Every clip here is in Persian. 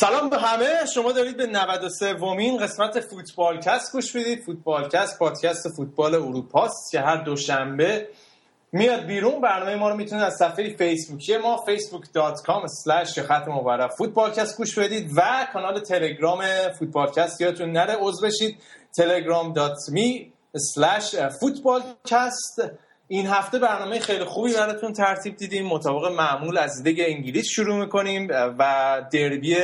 سلام به همه. شما دارید به 93 ومین قسمت فوتبالکست گوش می‌دید. فوتبالکست پادکست فوتبال اروپاست که هر دوشنبه میاد بیرون. برنامه ما رو می‌تونید از صفحه فیسبوکی ما facebook.com slash خط مبرف فوتبالکست گوش بدید و کانال تلگرام فوتبالکست یادتون نره. عضو بشید. telegram.me slash این هفته برنامه خیلی خوبی براتون ترتیب دیدیم. مطابق معمول از لیگ انگلیس شروع می‌کنیم و دربی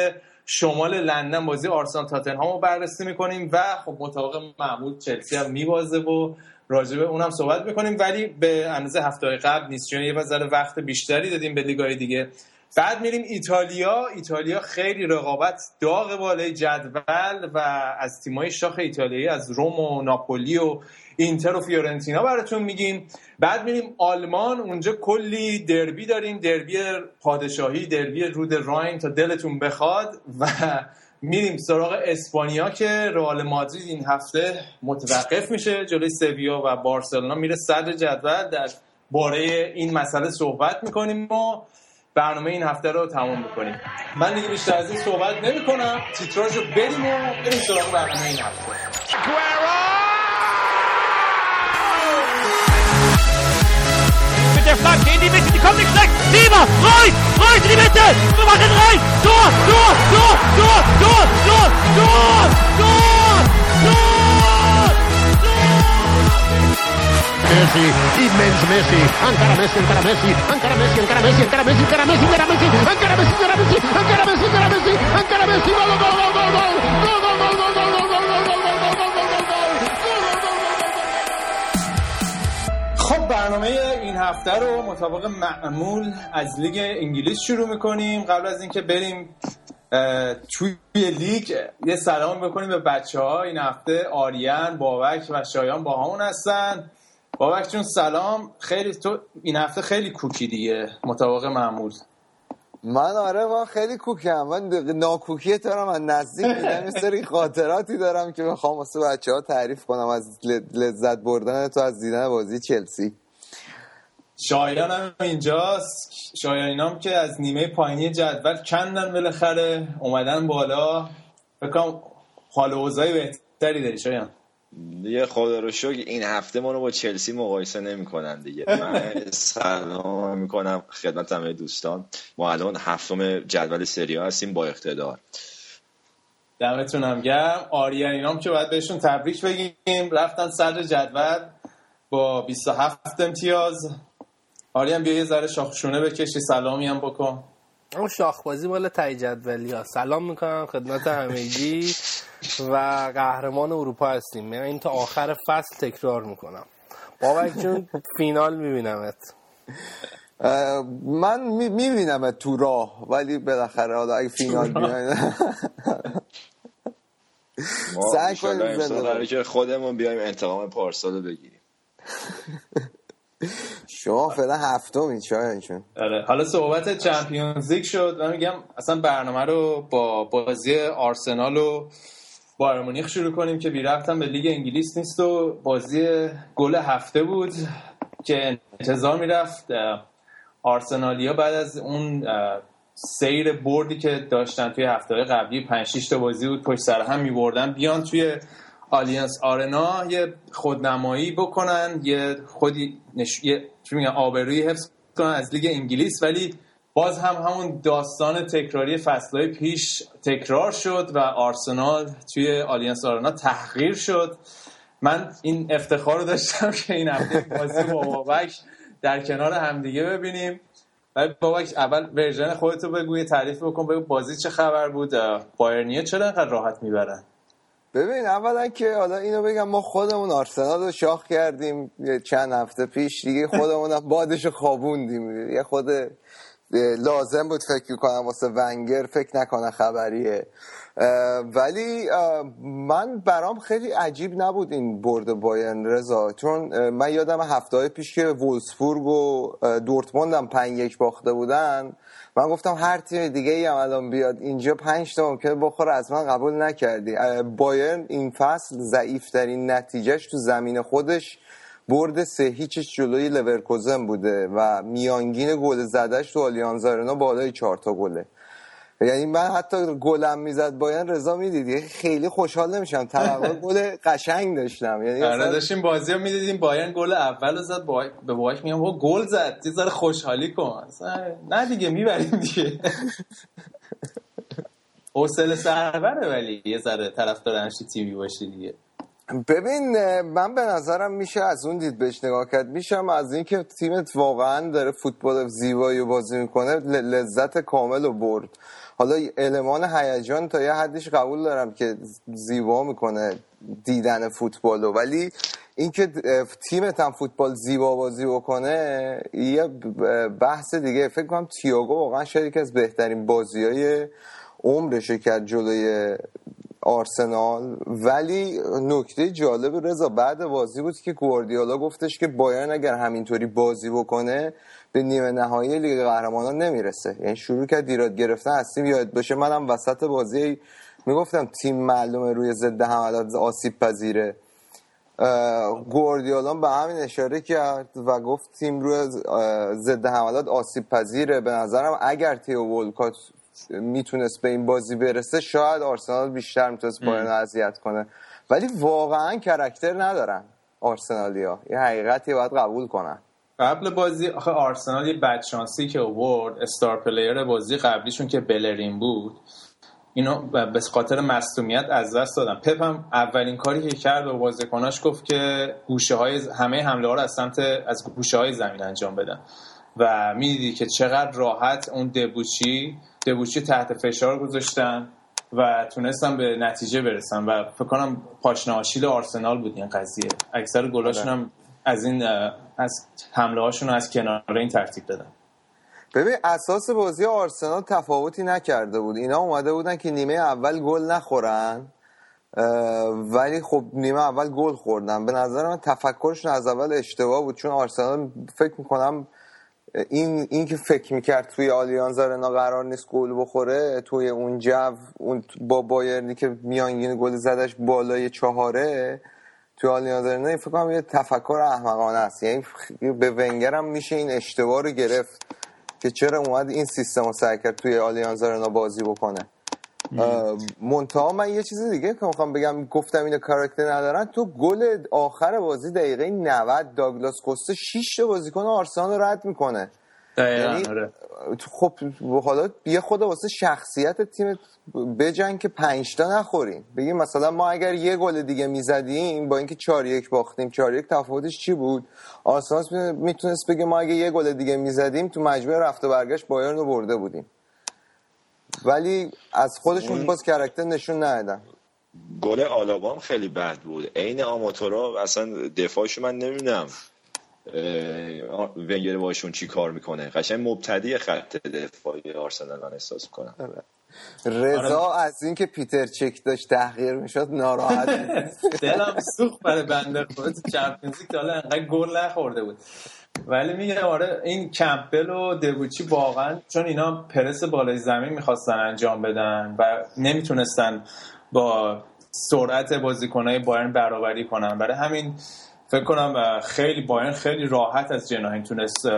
شمال لندن بازی آرسنال تاتنهام رو بررسی می‌کنیم و خب مطابق معمول چلسی هم میبازه و راجبه اونم صحبت می‌کنیم. ولی به اندازه هفته قبل نیست چون یه وزاره وقت بیشتری دادیم به لیگای دیگه. بعد میریم ایتالیا. ایتالیا خیلی رقابت داغ بالای جدول و از تیمای شاخ ایتالیایی از روم و ناپولی و اینتر و فیورنتینا براتون میگیم. بعد میریم آلمان. اونجا کلی دربی داریم. دربی پادشاهی دربی رود راین تا دلتون بخواد. و میریم سراغ اسپانیا که رئال مادرید این هفته متوقف میشه جلوی سویا و بارسلونا. میره صدر جدول. در باره این مسئله صحبت می‌کنیم ما برنامه این هفته رو تمام بکنیم. من دیگه بیشتر از این صحبت نمی کنم تیتراج رو بریم و بریم سراغ برنامه این هفته. In die Mitte, die kommt nicht machen rein. Tor, Tor, Tor, Tor, Tor, Tor, Tor. Messi, immens Messi, encara Messi, encara Messi, encara Messi, encara Messi, encara Messi, encara Messi, encara Messi, encara Messi, encara Messi, encara Messi, encara Messi, encara Messi, gol, gol, gol, gol, gol, خب برنامه این هفته رو مطابق معمول از لیگ انگلیس شروع می‌کنیم قبل از اینکه بریم توی لیگ یه سلام بکنیم به بچه ها این هفته آریان بابک و شایان با همون هستن بابک جون سلام. خیلی تو این هفته خیلی کوکی دیگه مطابق معمول. من آره من خیلی کوکم. من ناکوکی تو رو من نزدیک دیدم یه سری خاطراتی دارم که بخوام واسه بچه ها تعریف کنم. از لذت بردن تو از دیدن بازی چلسی. شایان هم اینجاست. شایان هم که از نیمه پایینی جدول کندن بالاخره اومدن بالا. بکنم حال اوضاعی بهتری داری شایان. دیگه خدا رو شکر این هفته ما رو با چلسی مقایسه نمی‌کنن دیگه. من سلام می‌کنم خدمت همه دوستان. ما الان هفتم جدول سری هستیم با اقتدار. دمتون هم گرم. آریان اینام که باید بهشون تبریک بگیم. رفتن صدر جدول با 27 امتیاز. آریان بیا یه ذره شاخشونه بکشی. سلامی هم بکن. اون شاخبازی مال تای جدولی ها. سلام می‌کنم خدمت همگی و قهرمان اروپا هستیم. یعنی این تا آخر فصل تکرار می‌کنم. بابک جون فینال میبینمت. من می‌بینم تو راه ولی بالاخره حالا اگه فینال بیاین. سعی کنیم که خودمون بیایم انتقام پارسال رو بگیریم. شما فعلا هفتم شاید. چون آره. حالا صحبت چمپیونز لیگ شد من میگم اصلا برنامه رو با بازی آرسنال و با مونیخ شروع کنیم که بی رفتم به لیگ انگلیس نیست و بازی گل هفته بود که انتظار می‌رفت آرسنالیا بعد از اون سیر بردی که داشتن توی هفته قبلی 5 6 تا بازی بود پشت سر هم میبردن بیان توی آلینس آرنا یه خودنمایی بکنن یه خودی نش... یه آبروی حفظ کنن از لیگ انگلیس ولی باز هم همون داستان تکراری فصلهای پیش تکرار شد و آرسنال توی آلینس آرنا تحقیر شد. من این افتخار رو داشتم که این هفته بازی با بابک در کنار همدیگه ببینیم. ولی بابک اول version خودتو بگو تعریف بکن بگو بازی چه خبر بود؟ بایرنیه چرا انقدر راحت می‌برن. ببین اولا که حالا اینو بگم ما خودمون آرسنال رو شاخ کردیم چند هفته پیش دیگه خودمون بادش خوابوندیم. یه خود لازم بود فکر کنم واسه ونگر فکر نکنه خبریه. ولی من برام خیلی عجیب نبود این برد بایرن رضا چون من یادم هفته های پیش که وولسبورگ و دورتموند هم پنج یک باخته بودن من گفتم هر تیم دیگه ای هم الان بیاد اینجا پنج تا ممکنه بخوره. از من قبول نکردی. بایرن این فصل ضعیف ترین نتیجهش تو زمین خودش برد سه هیچش جلوی لورکوزن بوده و میانگین گل زدش تو آلیانز بالای چهار تا گله. یعنی من حتی گلم می‌زد بایرن رضا می‌دید. خیلی خوشحال نمیشم توقع گل قشنگ داشتم. یعنی آره داشتیم بازی رو می‌دیدیم. بایرن گل اول زد با... به باباش میگم گل زد. یه ذره خوشحالی کن. نه دیگه می‌بریم دیگه. حوصله سربره ولی یه ذره طرفدار همچین تیمی باشی دیگه. ببین من به نظرم میشه از اون دید بهش نگاه کرد. میشم از اینکه تیمت واقعا داره فوتبال زیبایی رو بازی می‌کنه لذت کامل رو برد. حالا المان هیجان تا یه حدیش قبول دارم که زیبا می‌کنه دیدن فوتبال رو. ولی اینکه تیمت هم فوتبال زیبا بازی بکنه یه بحث دیگه. فکر کنم تییاگو واقعا شاید یکی از بهترین بازی های عمرش کرد جلوی آرسنال. ولی نکته جالب رضا بعد بازی بود که گواردیولا گفتش که بایرن اگر همینطوری بازی بکنه به نیمه نهایی لیگ قهرمانان نمی‌رسه. یعنی شروع کرد ایراد گرفتن از تیم یاد باشه. منم وسط بازی می‌گفتم تیم معلومه روی ضد حملات آسیب پذیره. اه، گواردیولا به همین اشاره کرد و گفت تیم روی ضد حملات آسیب پذیره. به نظرم اگر تیو ولکات می‌تونست به این بازی برسه شاید آرسنال بیشتر می‌تونست بایرن اذیت کنه. ولی واقعا character ندارن آرسنالیا. یه حقیقتی باید قبول کنن. قبل بازی آخه آرسنال یه بدشانسی که اوورد star player بازی قبلیشون که بلرین بود اینو به خاطر مصدومیت از دست دادم پپ هم اولین کاری که کرد به بازیکناش گفت که گوشه های همه حمله ها رو از سمت از گوشه های زمین انجام بدن. و می‌دیدی که چقدر راحت اون دبوچی دبوچی تحت فشار گذاشتن و تونستن به نتیجه برسن. و فکر کنم پاشنه آشیل آرسنال بود این قضیه. اکثر گلاشون هم از این از حمله هاشون رو از کنار این ترتیب دادن. ببین اساس بازی آرسنال تفاوتی نکرده بود. اینا اومده بودن که نیمه اول گل نخورن ولی خب نیمه اول گل خوردن. به نظر من تفکرشون از اول اشتباه بود چون آرسنال فکر می‌کنم این این که فکر می‌کرد توی آلیانز آرنا قرار نیست گل بخوره توی اون جو اون با بایرنی که میانگین گل زدش بالای چهاره توی آلیانز فکر کنم یه تفکر احمقانه است. یعنی به ونگر هم میشه این اشتباه رو گرفت که چرا اومد این سیستم رو سعی کرد توی آلیانز آرنا بازی بکنه. منتها من یه چیز دیگه که می‌خوام بگم گفتم اینو کاراکتر ندارن. تو گل آخر بازی دقیقه 90 داگلاس کوسته 6 تا بازیکن آرسنال رو رد می‌کنه. یعنی آره. خب حالا یه خود واسه شخصیت تیم بجنگ که پنج تا نخوریم. بگیم مثلا ما اگر یه گل دیگه می‌زدیم با اینکه 4 یک باختیم 4 یک تفاوتش چی بود؟ آرسنال می‌تونست بگه ما اگه یه گل دیگه می‌زدیم تو مجموعه رفت و برگشت بایرن رو برده بودیم. ولی از خودشون باز character نشون ندادن. گل آلابام خیلی بد بود. عین آماتورا اصلا دفاعشو من نمی‌دونم. ونگر باشون چی کار می‌کنه؟ قشنگ مبتدی خط دفاعی آرسنال من احساس کنم رضا از اینکه پیتر چک داشت تحقیر می‌شد ناراحت. دلم سوخت برای بنده خدا. Champions League حالا انقدر گل نخورده بود. ولی میگم آره این کمپل و دبوچی واقعا چون اینا پرس بالای زمین می‌خواستن انجام بدن و نمی‌تونستن با سرعت بازیکنهای بایرن برابری کنن. برای همین فکر کنم خیلی بایرن خیلی راحت از جناهین تونست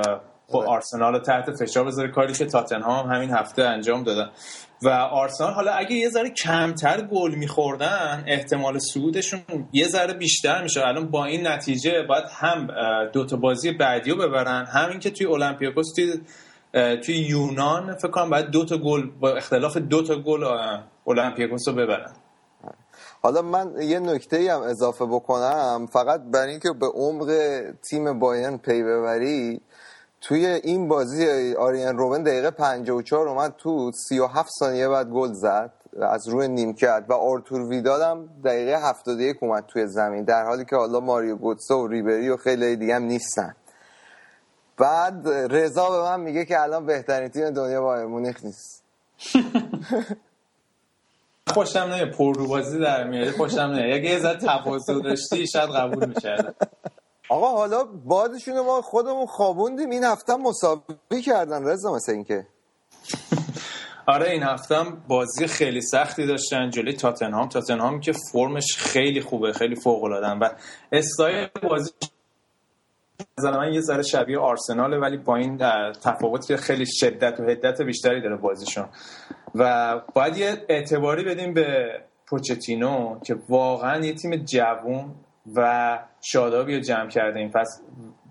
با آرسنال رو تحت فشار بذاره کاری که تاتنهام هم همین هفته انجام دادن. و آرسنال حالا اگه یه ذره کمتر گل میخوردن احتمال صعودشون یه ذره بیشتر میشه. الان با این نتیجه باید هم دوتا بازی بعدی رو ببرن همین که توی اولمپیاکوس توی توی یونان فکر کنم باید دوتا گل با اختلاف دوتا گل اولمپیاکوس رو ببرن. حالا من یه نکته هم اضافه بکنم فقط برای اینکه به عمق تیم بایرن پی ببری توی این بازی آریان رومن دقیقه 54 اومد تو 37 ثانیه بعد گل زد از روی نیمکت و آرتور ویدال هم دقیقه 71 اومد توی زمین در حالی که حالا ماریو گوتسو و ریبری و خیلی دیگه هم نیستن. بعد رضا به من میگه که الان بهترین تیم دنیا بایر مونیخ نیست. خوشم نمیاد پر رو بازی در میاری خوشم نمیاد. اگه یه ذره تواضع داشتی شاید قبول می‌کردم. آقا حالا بادشون رو ما خودمون خوابوندیم. این هفته مساوی کردن رضا مثل اینکه. آره این هفته هم بازی خیلی سختی داشتن. جلوی تاتنهام. تاتنهام که فرمش خیلی خوبه خیلی فوق العاده و استایل بازی نظر من یه ذره شبیه آرسناله ولی با این تفاوت که خیلی شدت و حدت بیشتری داره بازیشون. و باید یه اعتباری بدیم به پوچتینو که واقعا یه تیم جوون و شادابی رو جمع کرده این پس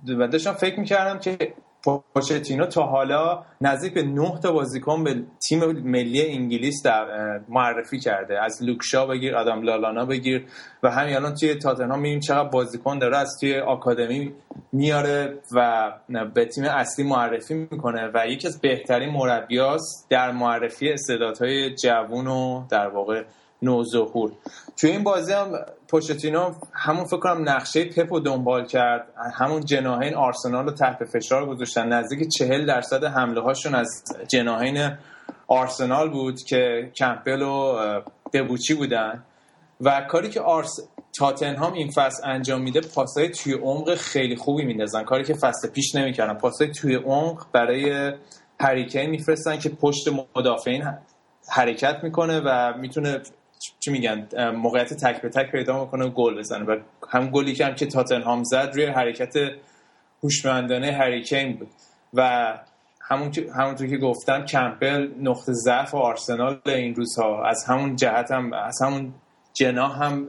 و داشتم فکر می‌کردم که پوچتینو تا حالا نزدیک به نه تا بازیکن به تیم ملی انگلیس در معرفی کرده. از لوکشا بگیر آدم لالانا بگیر و همین الان توی تاتنهام می‌بینیم چقدر بازیکن داره از توی آکادمی میاره و به تیم اصلی معرفی می‌کنه و یکی از بهترین مربیاست در معرفی استعدادهای جوون و در واقع نوظهور. توی این بازی هم پوشتینو همون فکر کنم نقشه پپ رو دنبال کرد. همون جناهین آرسنال رو تحت فشار گذاشتن. نزدیک چهل درصد حمله هاشون از جناهین آرسنال بود که کمپل و دبوچی بودن. و کاری که آرس تاتنهام این فصل انجام میده پاسای توی عمق خیلی خوبی میندازن. کاری که فصل پیش نمی‌کردن. پاسای توی عمق برای هریکین میفرستن که پشت مدافعین حرکت می‌کنه و می‌تونه چی میگن موقعیت تک به تک پیدا می‌کنه و گل بزنه. و هم گلی که هم که تاتنهام زد روی حرکت هوشمندانه هریکین بود. و همون همونطور که گفتم کمپل نقطه ضعف آرسنال این روزها. از همون جهت هم از همون جناح هم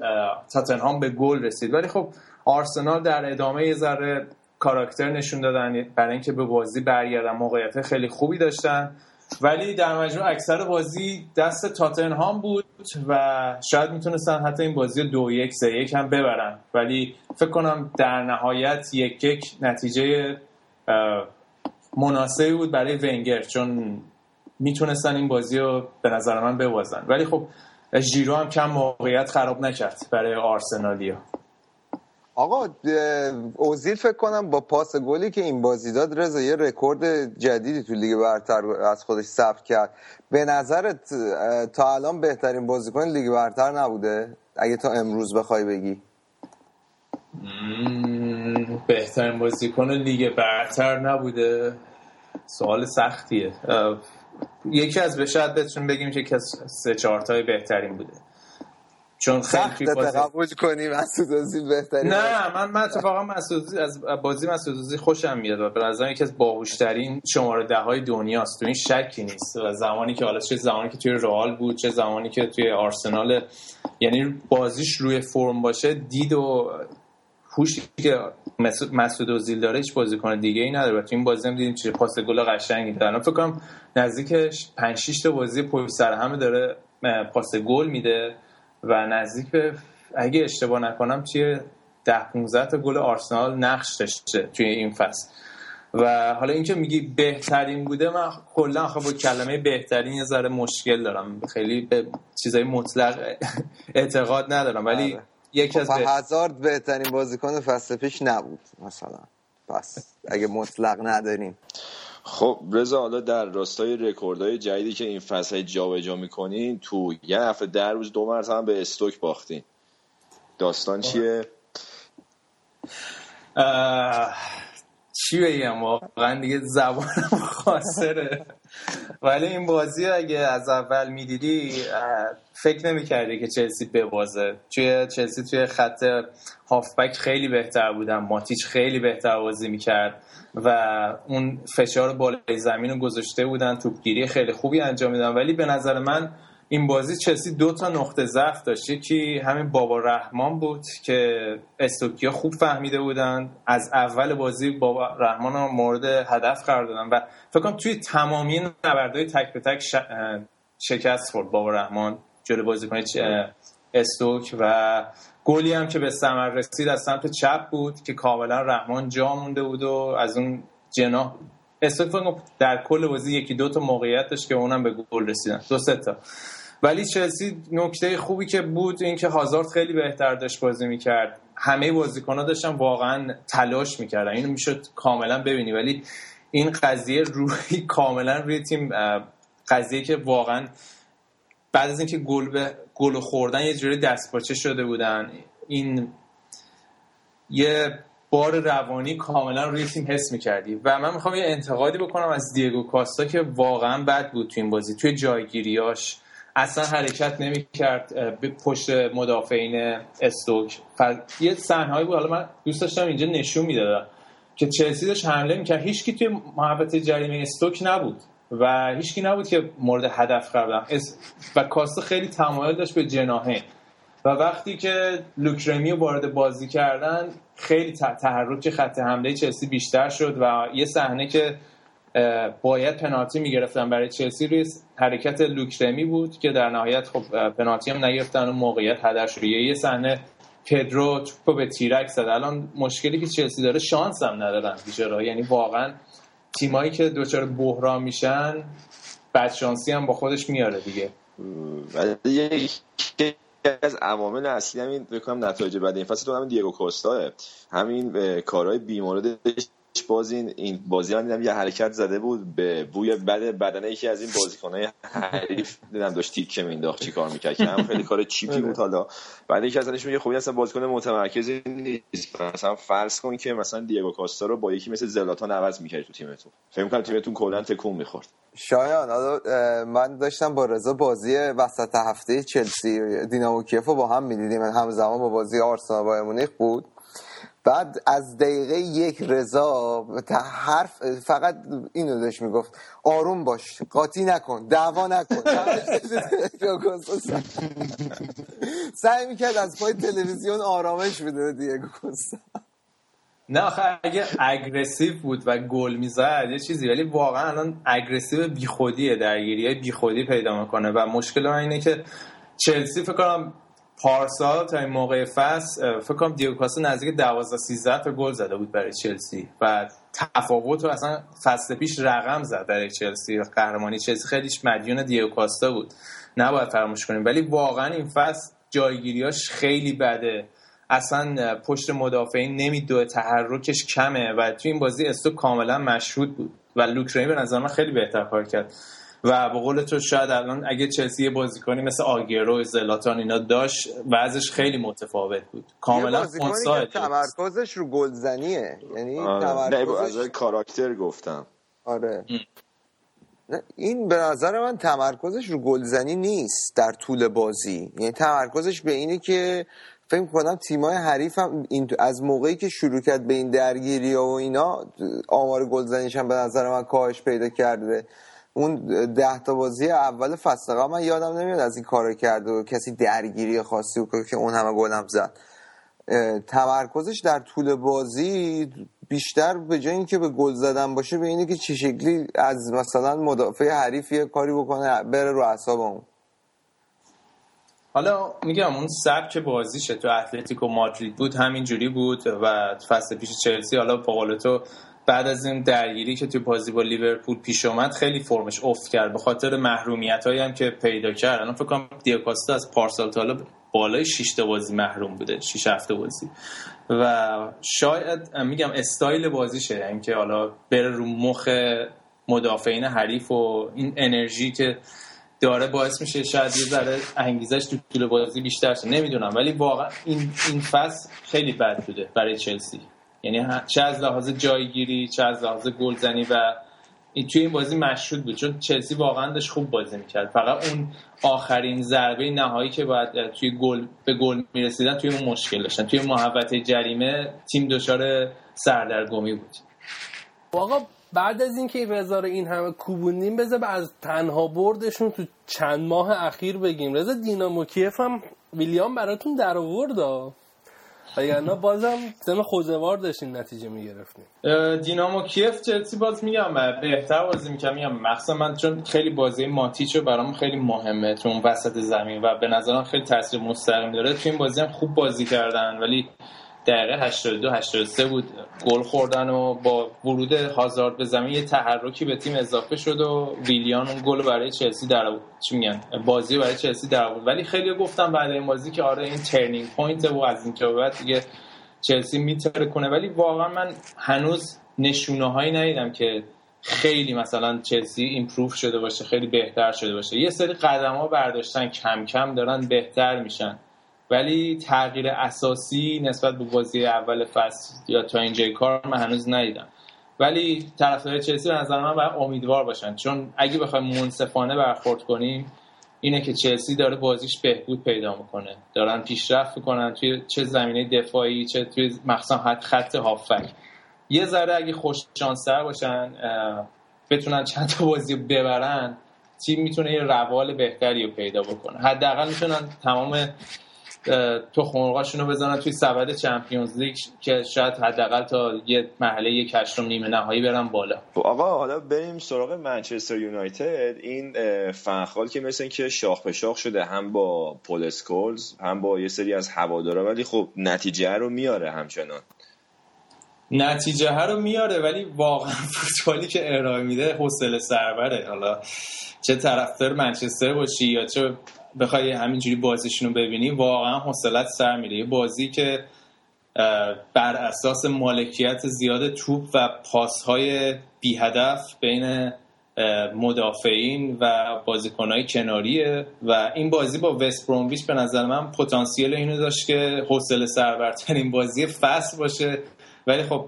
تاتنهام به گل رسید. ولی خب آرسنال در ادامه یه ذره کاراکتر نشون دادن برای اینکه به بازی برگردن. موقعیت خیلی خوبی داشتن. ولی در مجموع اکثر بازی دست تاتنهام بود و شاید می‌تونستن حتی این بازی دو یک سه یک هم ببرن. ولی فکر کنم در نهایت یک یک نتیجه مناسبی بود برای ونگر چون می‌تونستن این بازی رو به نظر من ببازن. ولی خب ژیرو هم کم موقعیت خراب نکرد برای آرسنالیا آقا اوزیل فکر کنم با پاس گلی که این بازی داد رضا یه رکورد جدیدی تو لیگ برتر از خودش ثبت کرد. به نظرت تا الان بهترین بازیکن لیگ برتر نبوده؟ اگه تا امروز بخوای بگی. بهترین بازیکن لیگ برتر نبوده؟ سوال سختیه. یکی از به شاید بتونیم بگیم که سه چهار بهترین بوده. چون خیلی بازی قبول کنی مسعود اوزیل بهتری نه من من اتفاقا مسعود از بازی مسعود اوزیل خوشم میاد و به نظرم یکی از باهوشترین شماره ده های دنیاست. تو این شکی نیست و زمانی که حالا چه زمانی که توی رئال بود چه زمانی که توی آرسنال. یعنی بازیش روی فرم باشه دید و هوشی که مسعود اوزیل داره هیچ بازیکن دیگه ای نداره. و تو این بازی هم دیدیم چه پاس گل قشنگی داره. فکر کنم نزدیک 5 6 تا بازی پشت سر همه داره پاس گل میده. و نزدیک به اگه اشتباه نکنم توی ده 15 تا گل آرسنال نقش داشته توی این فصل. و حالا اینکه میگی بهترین بوده من کلا آخه با کلمه بهترین یه ذره مشکل دارم. خیلی به چیزای مطلق اعتقاد ندارم ولی آره. یکی از خب هزارد بهترین بازیکن فصل پیش نبود مثلا. پس اگه مطلق نداریم. خب رضا حالا در راستای رکوردهای جدیدی که این فصل جابجا می‌کنین تو یه هفته در روز دو مرتبه به استوک باختین. داستان چیه؟ چی بگم؟ واقعا دیگه زبانم خاصره. ولی این بازی اگه از اول می‌دیدی فکر نمی‌کردی که چلسی ببازه. توی چلسی توی خط هافبک خیلی بهتر بودن. ماتیچ خیلی بهتر بازی می‌کرد. و اون فشار بالای زمین رو گذاشته بودن توپگیری خیلی خوبی انجام میدن. ولی به نظر من این بازی چلسی دو تا نقطه ضعف داشت. یکی همین بابا رحمان بود که استوکیا خوب فهمیده بودن. از اول بازی بابا رحمان رو مورد هدف قرار دادن و فکر کنم توی تمامی نبردهای تک به تک شکست خورد بابا رحمان. جلو بازیکن استوک و گلی هم که به ثمر رسید از سمت چپ بود که کاملا رحمان جا مونده بود و از اون جناح. استوک در کل بازی یکی دو تا موقعیت داشت که اونم به گل رسیدن. دو سه تا. ولی چلسی نکته خوبی که بود این که هازارد خیلی بهتر داشت بازی می‌کرد. همه بازیکن‌ها داشتن واقعا تلاش می‌کردن. اینو می‌شد کاملا ببینی. ولی این قضیه روی کاملا روی تیم قضیه که واقعا بعد از اینکه گل به گل خوردن یه جوری دستپاچه شده بودن این یه بار روانی کاملا روی تیم حس می‌کردی. و من می‌خوام یه انتقادی بکنم از دیگو کاستا که واقعا بد بود تو این بازی توی جایگیریاش اصلا حرکت نمی‌کرد به پشت مدافعین استوک. یه صحنه‌ای بود حالا من دوست داشتم اینجا نشون می‌دادم که چلسی داشت حمله می‌کرد. هیچکی توی محوطه جریمه استوک نبود. و هیچکی نبود که مورد هدف قرار و کاسته خیلی تمایل داشت به جناهه و وقتی که لوکرمی رو وارد بازی کردن خیلی تحرک خط حمله چلسی بیشتر شد و یه صحنه که باید پنالتی می‌گرفتن برای چلسی روی حرکت لوکرمی بود که در نهایت خب پنالتی هم نگرفتن و موقعیت هدر شد. یه صحنه پدرو توپو به تیرک زد. الان مشکلی که چلسی داره شانس هم ندارن بیچاره یعنی واقعا تیمایی که دچار بحران میشن بعد شانسی هم با خودش میاره دیگه. از عوامل اصلی همین بکنم نتایج بعد این فصل تو همین دیگو کوستا همین کارهای بیموردش باز این این بازی من دیدم یه حرکت زده بود به بوی بد بدنه یکی از این بازیکنای حریف. دیدم داشت تیکه مینداخت چیکار می‌کرد. که هم خیلی کار چیپی بود حالا. بعد یکی ازش میگه خوبی اصلا بازیکن متمرکزی نیست. مثلا فرض کن که مثلا دیگو کاستا رو با یکی مثل زلاتان عوض می‌کرد تو تیمتون. فکر کنم تیمتون کلا تکون می‌خورد. شایان حالا من داشتم با رضا بازی وسط هفته چلسی دینامو کیف رو با هم می‌دیدیم. همزمان با بازی آرسنال با مونیخ بود. بعد از دقیقه یک رضا حرف فقط اینو داشت می‌گفت آروم باش قاطی نکن دعوا نکن. سعی می‌کرد از پای تلویزیون آرامش بده دیگه نه آخه اگه aggressive بود و گل می‌زد یه چیزی ولی واقعا الان aggressive بیخودیه درگیری های بیخودی پیدا می‌کنه. و مشکل اینه که چلسی فکر کنم پارسال تا این موقع فصل فکر کنم دیگو کاستا نزدیک 12 13 تا گل زده بود برای چلسی و تفاوت رو اصلا فصل پیش رقم زد برای چلسی قهرمانی چلسی. خیلیش مدیون دیگو کاستا بود. نباید فراموش کنیم. ولی واقعا این فصل جایگیریاش خیلی بده. اصلا پشت مدافعین نمیدوه تحرکش کمه و تو این بازی استو کاملا مشهود بود و لوکرمی به نظر من خیلی بهتر کار کرد. و به قول تو شاید الان اگه چلسی بازیکنی مثل آگیرو زلاتان اینا داشت وضعش خیلی متفاوت بود. کاملا اونساید تمرکزش رو گلزنیه. یعنی آره. تمرکزش از کاراکتر گفتم. آره. این به نظر من تمرکزش رو گلزنی نیست در طول بازی. یعنی تمرکزش به اینه که فکر کنم تیمای حریف هم این از موقعی که شروع کرد به این درگیری و اینا آمار گلزنیش هم به نظر من کاهش پیدا کرده. اون ده تا بازی اول فصل من یادم نمیاد از این کارو کرد و کسی درگیری خاصی و که اون همه گلم زد. تمرکزش در طول بازی بیشتر به جای اینکه به گل زدن باشه به اینه که چه شکلی از مثلا مدافع حریف یه کاری بکنه بره رو اعصاب اون. حالا میگم اون سبک بازیشه. تو اتلتیکو مادرید بود همینجوری بود و فصل پیش چلسی حالا با تو بعد از این درگیری که تو بازی با لیورپول پیش اومد خیلی فرمش افت کرد. به خاطر محرومیت هایی هم که پیدا کرد. الان فکر کنم دیاکاستا از پارسال تا بالای 6 تا بازی محروم بوده. 6 هفته بازی. و شاید میگم استایل بازیشه. یعنی که حالا بره رو مخ مدافعین حریف و این انرژی که داره باعث میشه شاید یه ذره انگیزش تو طول بازی بیشتر شه. نمی‌دونم. ولی واقعا این این فصل خیلی بد بوده برای چلسی. یعنی چه از لحاظ جایگیری چه از لحاظ گلزنی و این توی این بازی مشهود بود. چون چلسی واقعا داشت خوب بازی می‌کرد. فقط اون آخرین ضربه نهایی که باید توی گل به گل می‌رسیدن توی اون مشکل داشتن. توی محوطه جریمه تیم دچار سردرگمی بود. آقا بعد از اینکه رضا رو این همه کوبوندیم بذار از تنها بردشون تو چند ماه اخیر بگیم. رضا دینامو کیف هم ویلیام براتون در آورد. وگرنه بازم سم خوزوار داشتین نتیجه می‌گرفتیم دینامو کیف چلسی باز میگم بهتر بازی می‌کنم. میگم مخصوصا من چون خیلی بازی ماتیچو برام خیلی مهمه اون وسط زمین و به نظرم خیلی تاثیر مستقیم داره. تو این بازی هم خوب بازی کردن ولی دقیقه 82 83 بود. گل خوردن و با ورود هازارد به زمین یه تحرکی به تیم اضافه شد و ویلیان اون گل برای چلسی در چی میگن؟ بازی برای چلسی در ولی خیلی گفتم بعد این بازی که آره این turning point و از این که بعد دیگه چلسی می‌ترکونه ولی واقعا من هنوز نشونه هایی ندیدم که خیلی مثلا چلسی improve شده باشه خیلی بهتر شده باشه. یه سری قدم ها برداشتن کم کم دارن بهتر میشن. ولی تغییر اساسی نسبت به بازی اول فصل یا تا اینجای کار من هنوز ندیدم. ولی طرفدار چلسی به نظر من باید امیدوار باشن. چون اگه بخوایم منصفانه برخورد کنیم اینه که چلسی داره بازیش بهبود پیدا می‌کنه. دارن پیشرفت می‌کنن توی چه زمینه دفاعی چه توی مخصوصا خط هافک. یه ذره اگه خوش شانستر باشن بتونن چند تا بازی ببرن تیم می‌تونه یه روال بهتری رو پیدا بکنه. حداقل می‌تونن تمام تو خونقاشون رو بزنن توی سبد چمپیونز لیگ که شاید حداقل تا یه محله یک هشتم نیمه نهایی برن بالا. خب آقا حالا بریم سراغ منچستر یونایتد. این فنخال که مثل که شاخ به شاخ شده هم با پول اسکولز هم با یه سری از هوادارا ولی خب نتیجه رو میاره همچنان. نتیجه رو میاره ولی واقعا فوتبالی که ارائه میده حوصله سربره. حالا چه طرفدار منچستر باشی یا چه بخوای همینجوری بازیشون رو ببینی واقعا حوصلت سر میره. یه بازی که بر اساس مالکیت زیاد توپ و پاسهای بی هدف بین مدافعین و بازیکنهای کناریه و این بازی با وست برومویچ به نظر من پتانسیل اینو داشت که حوصله سربرترین بازی فصل باشه. ولی خب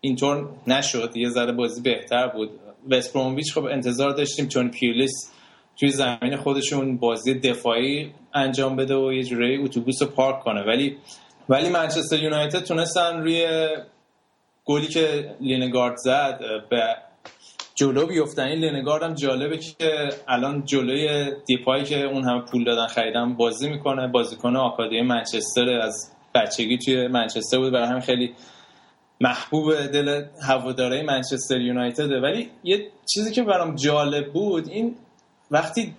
اینطور نشد. یه ذره بازی بهتر بود. وست خب انتظار داشتیم چون پیرلیس توی زمین خودشون بازی دفاعی انجام بده و یه جوری اتوبوس رو پارک کنه. ولی ولی منچستر یونایتد تونستن روی گلی که لینگارد زد به جلو بیفتن. این لینگارد هم جالبه که الان جلوی دیپایی که اون همه پول دادن خریدن بازی می‌کنه. بازیکن آکادمی منچستر از بچگی توی منچستر بود برای همین خیلی محبوب دل هواداره منچستر یونایتد ولی یه چیزی که برام جالب بود این وقتی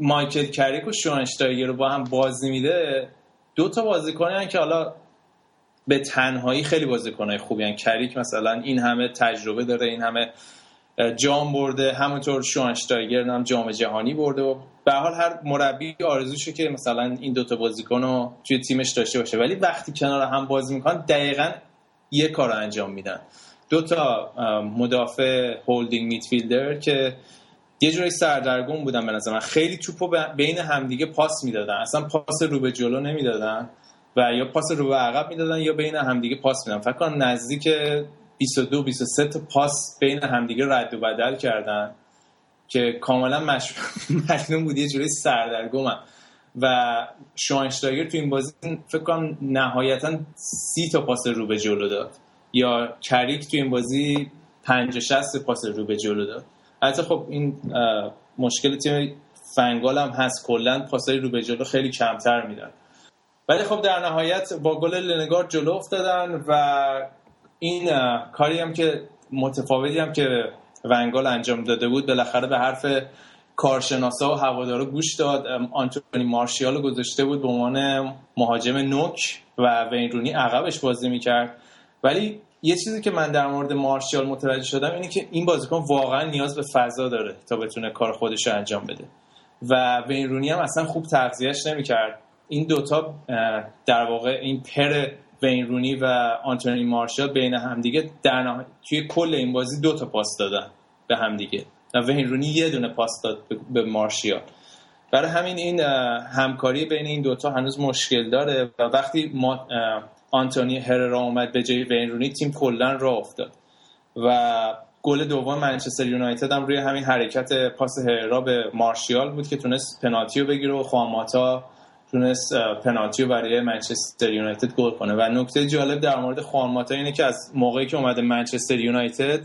مایکل کریک و شوانشتایگر رو با هم بازی میده دو تا بازیکنی که حالا به تنهایی خیلی بازیکنای خوبی هن. کریک مثلا این همه تجربه داره این همه جام برده همونطور شوانشتایگر هم جام جهانی برده و به حال هر مربی آرزوشه که مثلا این دوتا بازیکن رو توی تیمش داشته باشه ولی وقتی کنار هم بازی می‌کنن دقیقا یه کار انجام میدن دو تا مدافع هولدینگ میدفیلدر که یه جوری سردرگم بودن به من. خیلی توپو بین همدیگه پاس می‌دادن. اصلا پاس رو به جلو نمی‌دادن و یا پاس رو به عقب می‌دادن یا بین همدیگه پاس می‌دادن. فکر کنم نزدیک 22 23 تا پاس بین همدیگه رد و بدل کردن که کاملا مش... بود. یه جوری سردرگم و شوانشتاگر تو این بازی فکر کنم نهایتا سی تا پاس رو به جلو داد. یا کریک تو این بازی 50 60 پاس رو به جلو داد. حتی خب این مشکل تیم فنگال هم هست. کلا پاسای رو به جلو خیلی کمتر میدن ولی خب در نهایت با گل لنگارد جلو افتادن و این کاری هم که متفاوتی هم که ونگال انجام داده بود بالاخره به حرف کارشناسا و هوادارا گوش داد. آنتونی مارشیال گذاشته بود به عنوان مهاجم نوک و وینرونی عقبش بازی می‌کرد. ولی یه چیزی که من در مورد مارشال متوجه شدم اینه که این بازیکن واقعا نیاز به فضا داره تا بتونه کار خودش رو انجام بده. و وینرونی هم اصلا خوب تغذیهش نمی‌کرد. این دوتا در واقع این پر وینرونی و آنتونی مارشال بین همدیگه در توی کل این بازی دو تا پاس دادن به همدیگه. و وینرونی یه دونه پاس داد به مارشال. برای همین این همکاری بین این دوتا هنوز مشکل داره و وقتی ما آنتونی هررا اومد به جای وینرونی تیم کلا راه افتاد. و گل دوم منچستر یونایتد هم روی همین حرکت پاس هررا به مارشیال بود که تونست پنالتی رو بگیره و خواماتا تونست پنالتی رو برای منچستر یونایتد گل کنه. و نکته جالب در مورد خواماتا اینه که از موقعی که اومده منچستر یونایتد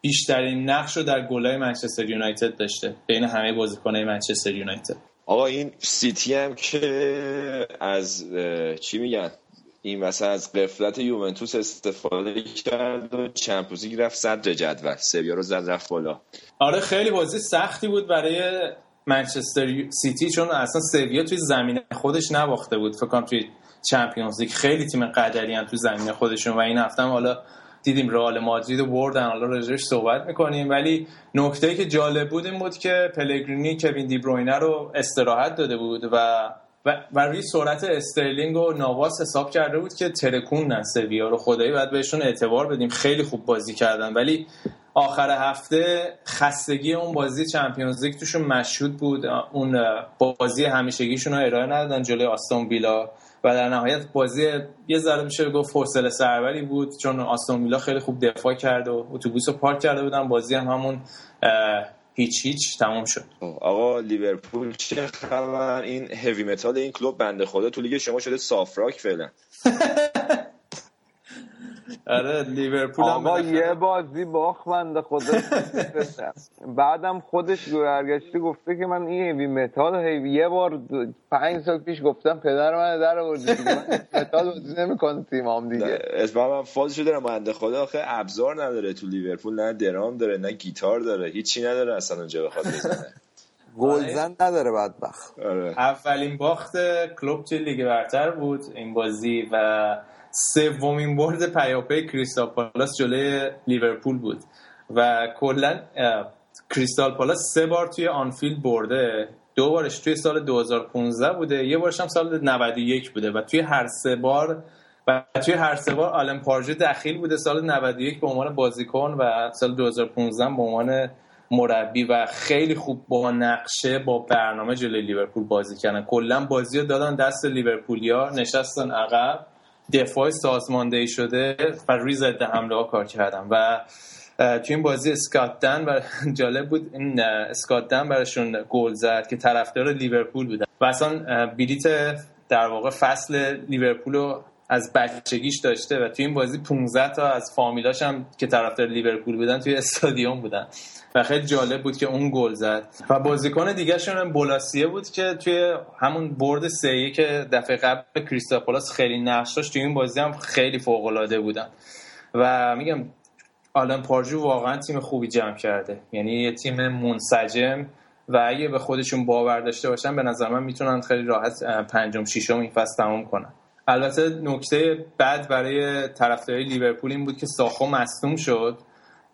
بیشترین نقش رو در گلای منچستر یونایتد داشته بین همه بازیکنهای منچستر یونایتد. آقا این سیتی هم که از چی میگن؟ این واسه از غفلت یوونتوس استفاده کرد و Champions رفت صدر جدول. سویا رو زد رفت بالا. آره خیلی بازی سختی بود برای منچستر سیتی چون اصلا سویا توی زمین خودش نباخته بود. فکر کنم توی Champions League خیلی تیم قدری هم توی زمین خودشون. و این هفته حالا دیدیم رئال مادرید رو بردن حالا راجعش صحبت می‌کنیم. ولی نکته که جالب بود این بود که پلگرینی کوین دی بروینه رو استراحت داده بود و و, روی سرعت استرلینگ و ناواس حساب کرده بود که ترکون سویا رو خدایی باید بهشون اعتبار بدیم. خیلی خوب بازی کردن. ولی آخر هفته خستگی اون بازی Champions League توشون مشهود بود. اون بازی همیشگیشون رو ارائه ندادن جلوی آستون ویلا. و در نهایت بازی یه ذره میشه گفت حوصله سربری بود چون آستون ویلا خیلی خوب دفاع کرد و اتوبوس رو پارک کرده بودن. بازی هم همون هیچ هیچ تمام شد. آقا لیورپول چه خبر؟ این heavy metal این کلوب بنده خدا تو لیگ شما شده soft rock فعلا. آره لیورپول هم آقا یه بازی باخت بنده خدا بعدم خودش برگشته گفته که من این heavy metal heavy یه بار پنج سال پیش گفتم پدر من در من متال بازی نمی‌کنه تیمام دیگه. اسمم هم فازشو دارم بنده خدا آخه ابزار نداره تو لیورپول نه درام داره نه گیتار داره هیچی نداره اصلا اونجا بخواد بزنه. گلزن نداره بدبخت. آره. اولین باخت کلوب توی لیگ برتر بود؟ این بازی و سومین برد پیاپی کریستال پالاس جلوی لیورپول بود. و کلا کریستال پالاس سه بار توی آنفیلد برده. دو بارش توی سال 2015 بوده یه بارش هم سال 91 بوده. و توی هر سه بار و توی هر سه بار آلن پارژه دخیل بوده. سال 91 به عنوان بازیکن و سال 2015 به عنوان مربی. و خیلی خوب با نقشه با برنامه جلوی لیورپول بازی کردن. کلا بازی رو دادن دست لیورپولیا نشستن عقب. دفاع سازماندهی شده و روی ضد حمله ها کار کردن و توی این بازی اسکات دن بر... جالب بود این اسکات دن براشون گل زد که طرفدار لیورپول بودن. و اصلا بلیت در واقع فصل لیورپول رو از بچگیش داشته و توی این بازی 15 تا از فامیلاش هم که طرفدار لیورپول بودن توی استادیوم بودن. و خیلی جالب بود که اون گل زد. و بازیکن دیگه شون بولاسیه بود که توی همون برد سه که دفعه قبل کریستاپولاس خیلی نقش داشت. توی این بازی هم خیلی فوق العاده بودن. و میگم آلن پارجو واقعا تیم خوبی جمع کرده. یعنی یه تیم منسجم و اگه به خودشون باور داشته باشن به نظر من می‌تونن خیلی راحت پنجم ششم این فصل تمام کنن. البته نکته بعد برای طرفدارای لیورپول این بود که ساخو مصدوم شد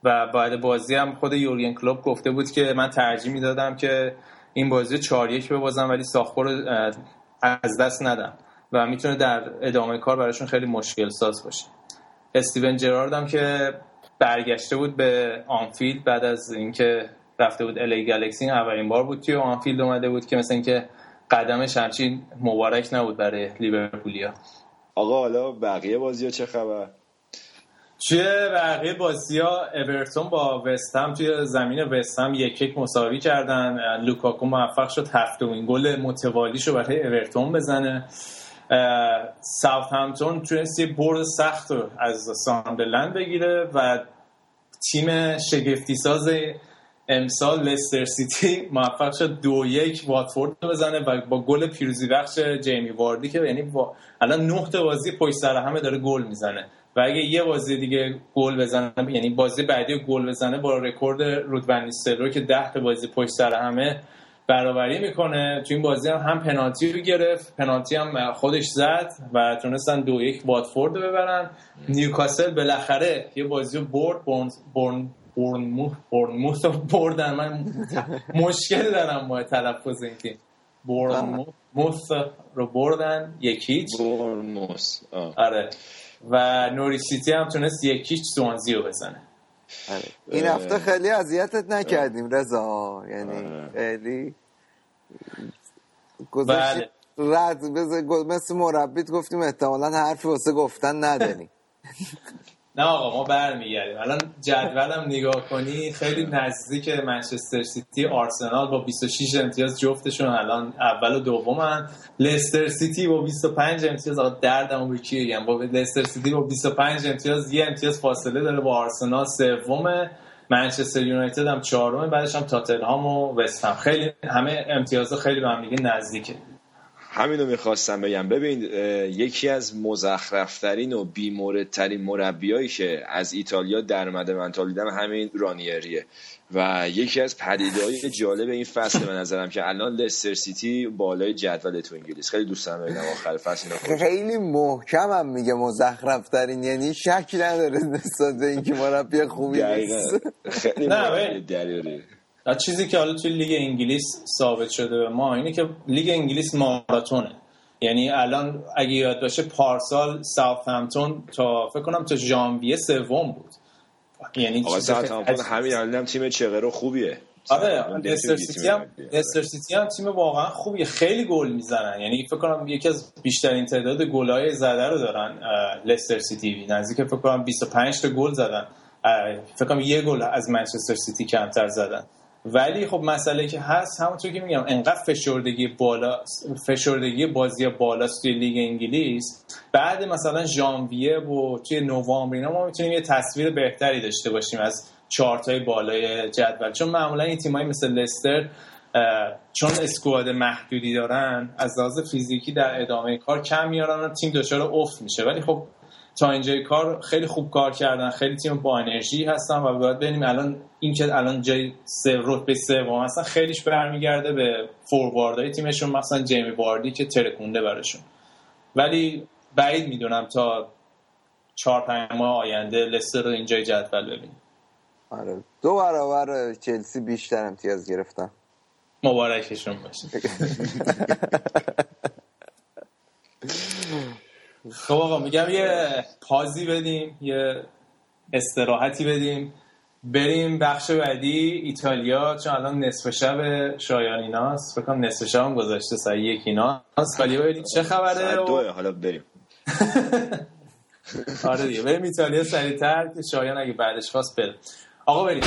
و بعد بازی هم خود یورگن کلوب گفته بود که من ترجیح می‌دادم که این بازی 4 1 ببازم ولی ساخو رو از دست ندم و می‌تونه در ادامه کار براشون خیلی مشکل ساز باشه. استیون جرارد هم که برگشته بود به آنفیلد بعد از اینکه رفته بود LA Galaxy اولین بار بود توی آنفیلد اومده بود که مثل اینکه قدمش همچین مبارک نبود برای لیورپولیا. آقا حالا بقیه بازی ها چه خبر؟ توی بقیه بازی ها اورتون با وستهم توی زمین وستهم یک یک مساوی کردن. لوکاکو موفق شد هفتمین گل متوالیشو برای اورتون بزنه. ساوتهمپتون تونست یه برد سخت رو از ساندرلند بگیره و تیم شگفتی ساز امسال لستر سیتی موفق شد دو یک واتفورد رو بزنه و با گل پیروزی بخش جیمی واردی که یعنی تا الان نه بازی پشت سر همه داره گل می‌زنه. و اگه یه بازی دیگه گل بزنه یعنی بازی بعدی رو گل بزنه با رکورد رود ون نیستلروی که 10 تا بازی پشت سر همه برابری می‌کنه. تو این بازی هم هم پنالتی رو گرفت پنالتی هم خودش زد و تونستن دو یک واتفورد رو ببرن. نیوکاسل بالاخره یه بازی رو برد برنموث رو بردن. من مشکل دارم با تلفظ این تیم. برنموث رو بردن یکیچ برنموس. آه. آره. و نوری سیتی هم تونست یکیچ سوانزی رو بزنه. آره. این هفته خیلی اذیتت نکردیم رضا. یعنی آره. خیلی بله. رد بز- مثل مربیت گفتیم احتمالا حرفی واسه گفتن نداری نه آقا ما برمیگردیم. الان جدولم نگاه کنی خیلی نزدیک منچستر سیتی آرسنال با 26 امتیاز جفتشون الان اول و دومن. لستر سیتی با 25 امتیاز آقا دردمو به کی با لستر سیتی با 25 امتیاز یه امتیاز فاصله داره با آرسنال سومه. منچستر یونایتد هم چهارمه بعدش هم تاتنهام و وست هم خیلی همه امتیازها خیلی به هم نزدیکه. همینو می‌خواستم بگم. ببین یکی از مزخرفترین و بیموردترین مربیایی که از ایتالیا در اومده من تا دیدم همین رانیریه. و یکی از پدیده‌های جالب این فصل به نظرم که الان لستر سیتی بالای جدول تو انگلیس. خیلی دوست دارم ببینم آخر فصل اینا خیلی محکم هم میگه مزخرف ترین یعنی شک نداره نسبت به اینکه مربی خوبی نیست. خیلی نه، و چیزی که حالا توی لیگ انگلیس ثابت شده به ما اینه که لیگ انگلیس ماراتونه. یعنی الان اگه یاد باشه پارسال ساوثهمپتون تا فکر کنم تا ژانویه سوم بود. یعنی عجیب. همین الان تیم چغرو خوبیه. آره لستر سیتی هم. لستر سیتی هم تیم واقعا خوبیه. خیلی گل می‌زنن. یعنی فکر کنم یکی از بیشترین تعداد گل‌های زده رو دارن لستر سیتی. نزدیک فکر کنم 25 تا گل زدن. فکر کنم یه گل از منچستر سیتی کمتر زدن. ولی خب مسئله که هست همونطور که میگم انقدر فشردگی بالا فشردگی بازی بالاست توی لیگ انگلیس. بعد مثلا ژانویه و توی نوامبر اینا ما می‌تونیم یه تصویر بهتری داشته باشیم از چارتای بالای جدول. چون معمولا این تیمایی مثل لستر چون squad محدودی دارن از لحاظ فیزیکی در ادامه کار کم میارن و تیم دچار افت میشه. ولی خب تا اینجای کار خیلی خوب کار کردن خیلی تیم با انرژی هستن و باید ببینیم الان این که الان جای سه رتبه سوم هستن خیلیش برمیگرده به فورواردهای تیمشون مثلا جیمی واردی که ترکونده براشون. ولی بعید می‌دونم تا چهار پنج ماه آینده لستر رو اینجای جدول ببینیم. آره. دو برابر چلسی بیشتر امتیاز گرفتن. مبارکشون باشه. خب آقا میگم یه پازی بدیم یه استراحتی بدیم. بریم بخش بعدی ایتالیا چون الان نصف شب شایان ایناست. بکنم نصف شب هم گذاشته سعی یک ایناست. ولی ببینید چه خبره دوه حالا بریم. آره دیگه بریم ایتالیا سریعتر که شایان اگه بعدش خواست بره. آقا بریم.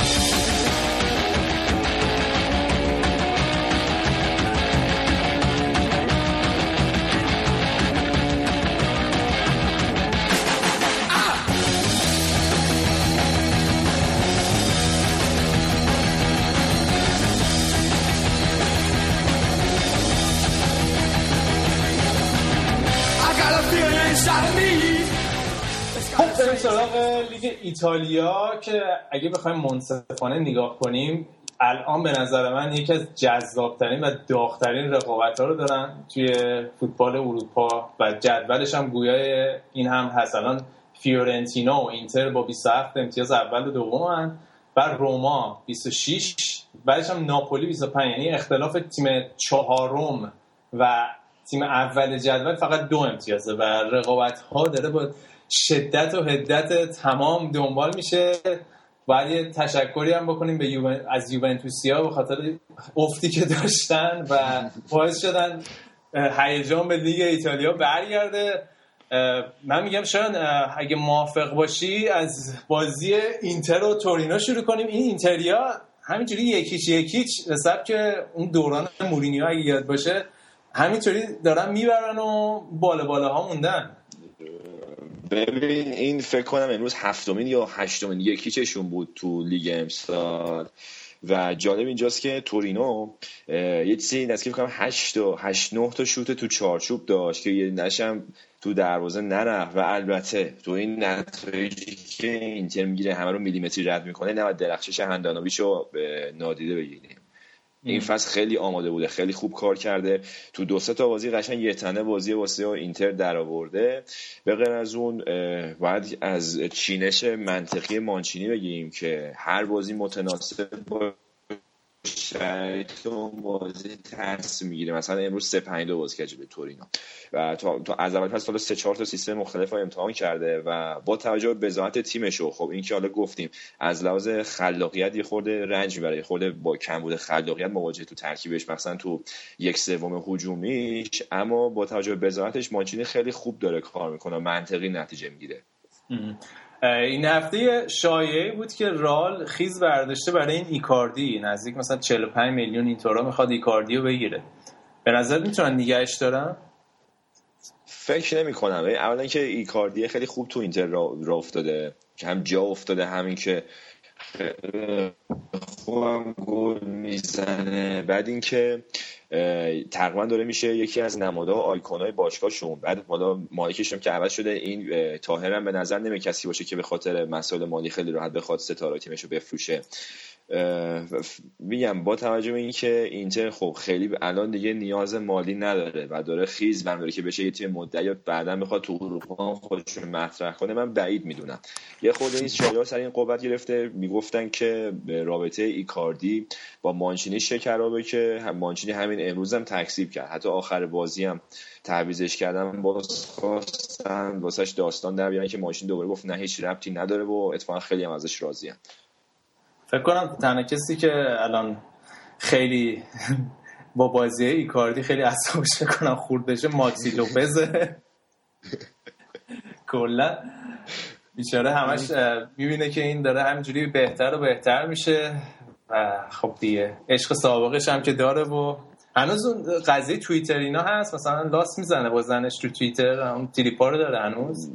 ایتالیا که اگه بخوایم منصفانه نگاه کنیم الان به نظر من یکی از جذابترین و داغترین رقابت ها رو دارن توی فوتبال اروپا و جدولش هم گویای این هم هست. الان فیورنتینا و اینتر با 27 امتیاز اول و دوم و روما 26 بعدش هم ناپولی 25 یعنی اختلاف تیم چهارم و تیم اول جدول فقط دو امتیازه و رقابت ها داره با شدت و هدت تمام دنبال میشه. باید یه تشکری هم بکنیم به یوون... از یوونتوسیا به خاطر افتی که داشتن و باعث شدن هیجان به لیگ ایتالیا برگرده. من میگم شاید اگه موافق باشی از بازی اینتر و تورینو شروع کنیم. این اینتریا همینجوری یکیچ یکیچ حساب که اون دوران مورینیو اگه یاد باشه همینطوری دارن می‌برن و بالا بالا ها موندن. ببین این فکر کنم امروز هفتمین یا هشتمین یکیچشون بود تو لیگ امسال. و جالب اینجاست که تورینو یه چیزی نزدیک کنم 8 تا 8 9 تا شوت تو چارچوب داشت که یه نشم تو دروازه نرفت. و البته تو این نتایجی که اینتر می‌گیره همه رو میلیمتری رد می‌کنه نباید درخشش هندانویچو به نادیده بگیریم. این فصل خیلی آماده بوده خیلی خوب کار کرده. تو دو سه تا بازی قشنگ یه تنه بازی واسه اینتر در آورده به غیر از اون باید از چینش منطقی مانچینی بگیم که هر بازی متناسب با شرایط اون بازی ترس می‌گیره. مثلا امروز سه پنج دو بازی کرده به تورینو. و تا, تا از اول فصل سه چهار تا سیستم مختلف امتحان کرده و با توجه به بزاعت تیمشو خب این که حالا گفتیم از لحاظ خلاقیت یه خورده رنج می‌بره خورده با کم بوده خلاقیت مواجه تو ترکیبش مثلا تو یک سوم هجومیش. اما با توجه به بزاعتش مانچینی خیلی خوب داره کار می‌کنه منطقی نتیجه می‌گیره. این هفته شایعه بود که رال خیز برداشته برای این ایکاردی نزدیک مثلا 45 میلیون اینطورا می‌خواد ایکاردی رو بگیره. به نظر می‌تونن نگهش دارن؟ فکر نمی کنم اولا که ایکاردی خیلی خوب تو اینتر را, افتاده. که هم جا افتاده همین که خوبم گل می‌زنه. بعد اینکه تقریبا داره میشه یکی از نمادها آیکونای باشگاهشون بعد حالا مالکش که عوض شده این طاهر هم به نظر نمی کسی باشه که به خاطر مسائل مالی خیلی راحت بخواد ستاره تیمش رو بفروشه. میگم با توجه به اینکه اینتر خب خیلی الان دیگه نیاز مالی نداره و داره خیز داره که بشه یه تیم مدعی بعدا بخواد تو اروپا خودش مطرح کنه من بعید می‌دونم. یه خورده این شایعه سر این قوت گرفته می‌گفتن که رابطه ایکاردی با مانچینی شکرابه که مانچینی همین امروز هم تکسیب کرد. حتی آخر بازی هم تعویزش کردن باز خواستن واسش داستان در بیارن که ماشین دوباره گفت نه هیچ ربطی نداره و اتفاقا خیلی هم ازش راضیم فکر کنم تنها کسی که الان خیلی با بازی ایکاردی خیلی اصابش کنم خورد بشه ماکسی لوپزه کلا. بیچاره همش می‌بینه که این داره همینجوری بهتر و بهتر میشه. و خب دیگه عشق سابقش هم که داره و هنوز اون قضیه توییتر اینا هست؟ مثلا لاست می‌زنه با زنش تو توییتر اون تریپا رو داره هنوز؟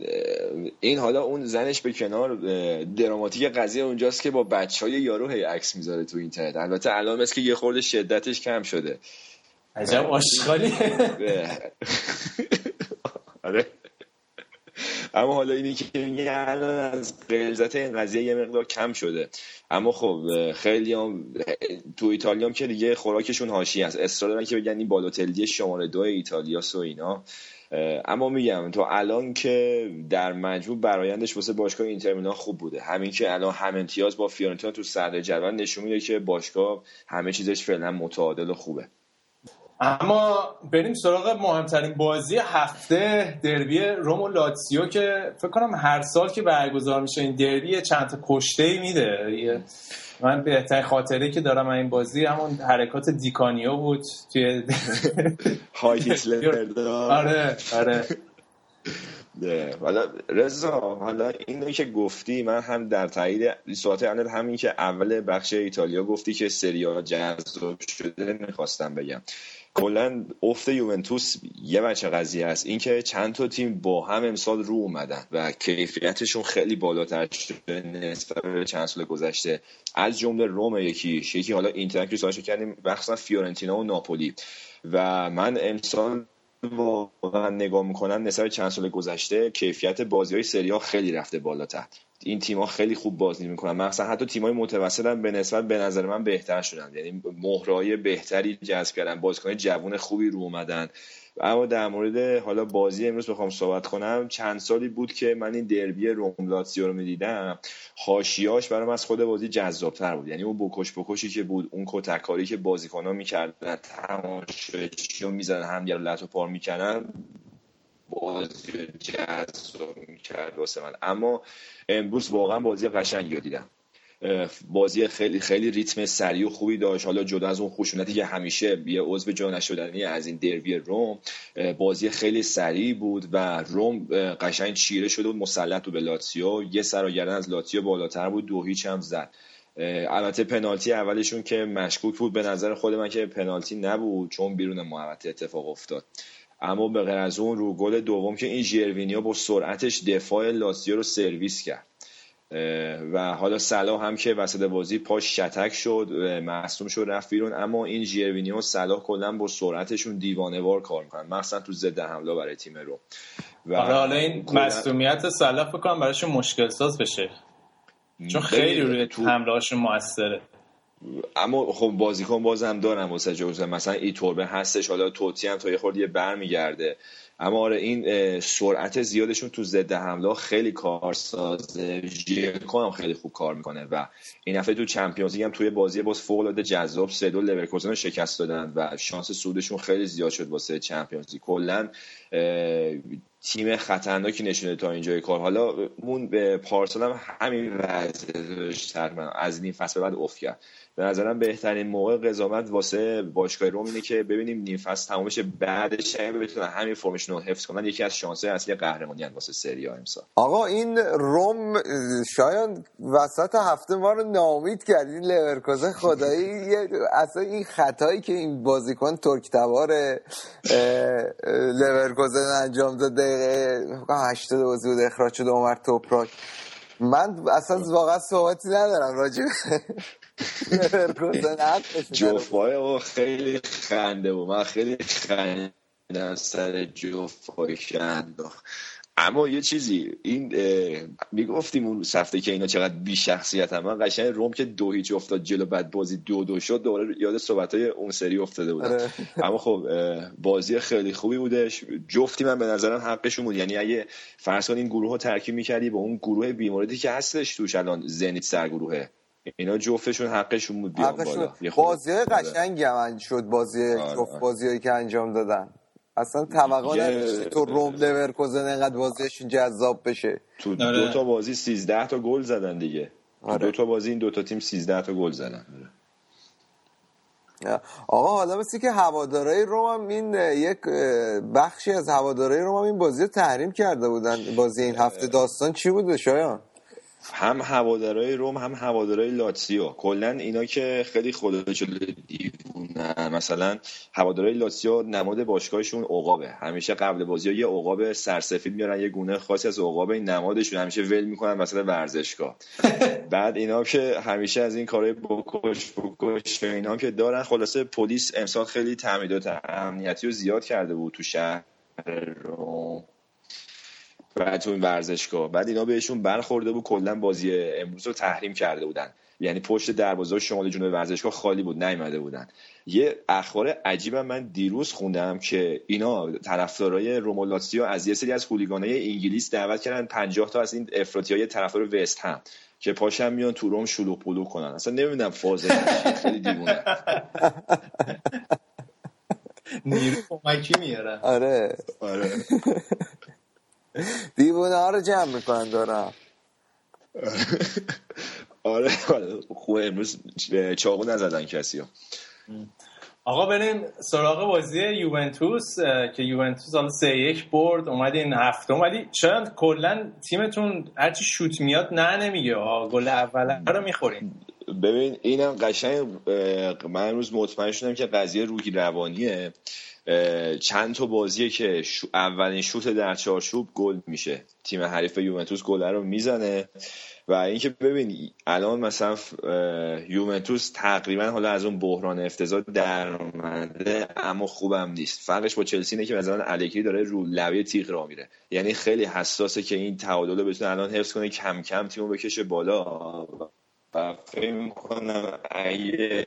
این حالا اون زنش به کنار دراماتیک قضیه اونجاست که با بچه های یارو هی عکس می‌ذاره تو اینترنت. البته الان مثل که یه خورده شدتش کم شده. عجب آشغالیه اه. آره. اما حالا اینی که میگه الان از غلظت این قضیه یه مقدار کم شده. اما خب خیلی هم تو ایتالیا هم که دیگه خوراکشون هاشی هست اصرار دارن که بگن این بالوتلی شماره دو ایتالیا و اینا. اما میگم تو الان که در مجموع برایندش واسه باشگاه اینتر میلان خوب بوده. همین که الان هم امتیاز با فیورنتینا تو صدر جدول نشون میده که باشگاه همه چیزش فعلا متعادل و خوبه. اما بریم سراغ مهمترین بازی هفته دربی روم و لاتسیو که فکر کنم هر سال که برگزار میشه این دربی چند تا کشته میده من بهترین خاطره که دارم این بازی همون حرکات دیکانیو بود توی های. آره آره ده. حالا رضا حالا اینو که گفتی من هم در تایید صحبت اول همین که اول بخش ایتالیا گفتی که سریا جذاب شده می‌خواستم بگم کلا افت یوونتوس یه بچه قضیه است. اینکه چند تا تیم با هم امسال رو اومدن و کیفیتشون خیلی بالاتر شده نسبت به چند سال گذشته. از جمله روم یکیش. یکی حالا اینتر که کردیم مخصوصا فیورنتینا و ناپولی. و من امسال واقعا نگاه می‌کنم نسبت چند سال گذشته کیفیت بازی های سری ها خیلی رفته بالاتر. این تیم‌ها خیلی خوب بازی می‌کنن. مثلا حتی تیم‌های متوسط هم به نسبت به نظر من بهتر شدن. یعنی مهرهای بهتری جذب کردن. بازیکن جوون خوبی رو اومدن. اما در مورد حالا بازی امروز بخوام صحبت کنم چند سالی بود که من این دربی روم لاتزیو رو می‌دیدم. حاشیاش برام از خود بازی جذابتر بود. یعنی اون بکش بکشی که بود اون کتککاری که بازیکن‌ها می‌کردن تماشاگرها می‌زدن همدیگه رو لط و پار می‌کردن بازی رو جذاب می‌کرد واسه من. اما امروز واقعا بازی قشنگی رو دیدم. بازی خیلی خیلی ریتم سریع و خوبی داشت. حالا جدا از اون خشونتی که همیشه یه عضو جا نشدنی از این دربی روم بازی خیلی سریع بود و رم قشنگ چیره شده و مسلط بود به لاتسیو. یه سر و گردن از لاتسیو بالاتر بود دو هیچ هم زد. البته پنالتی اولشون که مشکوک بود به نظر خود من که پنالتی نبود چون بیرون محوطه اتفاق افتاد. اما به غیر از اون رو گل دوم که این ژروینیو با سرعتش دفاع لاتزیو رو سرویس کرد. و حالا صلاح هم که وسط بازی پاش شتک شد اه، مصدوم شد رفت بیرون. اما این ژروینیو و صلاح کلا با سرعتشون دیوانه‌وار کار می‌کنن. مخصوصا تو ضد حمله برای تیم رم. و آره حالا این کلاً- مصدومیت سلاح بکنم براشون مشکل ساز بشه. چون خیلی روی تو- حمله هاشون موثره. اما خب بازیکن بازم دارم واسه جوزه مثلا ای توربه هستش حالا توتی هم تا یه خورده برمیگرده. اما آره این سرعت زیادشون تو ضد حمله خیلی کارسازه. ژیرکو هم خیلی خوب کار می‌کنه و این هفته تو چمپیونز هم توی بازی باز فوق العاده جذاب سه دو لورکوزن رو شکست دادن و شانس سودشون خیلی زیاد شد واسه چمپیونز کلا تیم خطرناکی نشونه تا اینجای کار. حالا اون به پارسال هم همین وضع داشت از این فصل بعد افت کرد. به نظرم بهترین موقع قضاوت واسه باشگاه روم اینه که ببینیم نیم فصل تمام بشه بعدش اگه بتونن همین فرمشون رو حفظ کنن. یکی از شانس‌های اصلی قهرمانی واسه سری آ امسال. آقا این روم شاید وسط هفته ما رو نامید کرد این لورکوزن خدایی اصلا این خطایی که این بازیکن ترک تبار لورکوزن انجام داد دقیقه فکر کنم 80 بازی بود اخراج شد عمر توپراک. من اصلا واقعا صحبتی ندارم راجع جوفای آقا خیلی خنده بود. من خیلی خندم سر جوفای که انداخت اما یه چیزی این می‌گفتیم اون هفته که اینا چقدر بی شخصیت هم من قشنگ روم که دو هیچ افتاد جلو بعد بازی دو دو شد دوباره یاد صحبت های اون سری افتاده بودم. آره. اما خب بازی خیلی خوبی بودش. جفتی من به نظرم حقشون بود. یعنی اگه فرض کن این گروه رو ترکیب می‌کردی با اون گروه بیموردی که هستش توش الان زنیت سرگروهه. اینا جفتشون حقشون بود بیان حقشون بالا. بازی های آره. قشنگی هم شد بازی آره. جفت بازی که انجام دادن اصلا توقع یه- نداشتی تو روم لورکوزن انقدر بازیشون جذاب بشه تو آره. دو تا بازی 13 تا گل زدن دیگه آره. دو تا بازی این دو تا تیم 13 تا گل زدن آقا حالا مثل که هوادارای روم هم این یک بخشی از هوادارای روم هم این بازی رو تحریم کرده بودن بازی این هفته داستان چی بوده شایان هم هوادارای روم هم هوادارای لاتسیو کلا اینا که خیلی خدا دیوونه. مثلا هوادارای لاتسیو نماد باشگاهشون عقابه. همیشه قبل بازی ها یه عقاب سرسفید میارن یه گونه خاصی از عقاب این نمادشون. همیشه ول می‌کنن مثلا ورزشگاه. بعد اینا که همیشه از این کارهای بکش بکش اینا که دارن خلاصه پلیس امسال خیلی تعمیدات امنیتی رو زیاد کرده بود تو شهر روم. و تو این ورزشگاه. بعد اینا بهشون برخورده بود کلا بازی امروز رو تحریم کرده بودن. یعنی پشت دروازه شمال جنوب ورزشگاه خالی بود نیومده بودن. یه اخبار عجیبم من دیروز خوندم که اینا طرفدارای رومولاتسیو از یه سری از هولیگانای انگلیس دعوت کردن 50 تا از این افراطیای طرفدار وست هم که پاشم میان تو روم شلوغ پلوغ کنن. اصلا نمی‌دونم فاز خیلی دیوونه. نیرو کمکی میارن آره. آره. دیوونه ها رو جمع می‌کنن دارم. آره آره خوبه امروز چاقو نزدن کسی ها. آقا بریم سراغ بازی یوونتوس که یوونتوس حالا سه یک برد اومد این هفته. ولی شاید کلا تیمتون هرچی شوت میاد نه نمیگه. گل اول رو می‌خورین. ببین اینم قشنگ من امروز مطمئن شدم که قضیه روحی روانیه. چند تا بازیه که اولین شوت در چارچوب گل میشه. تیم حریف یوونتوس گل رو می‌زنه. و اینکه ببین الان مثلا یوونتوس تقریبا حالا از اون بحران افتضاح در اومده اما خوبم نیست. فرقش با چلسی اینه که مثلا الگری داره رو لبه تیغ را میره. یعنی خیلی حساسه که این تعادل رو بتونه الان حفظ کنه کم کم تیمو بکشه بالا. و فکر می‌کنم اگه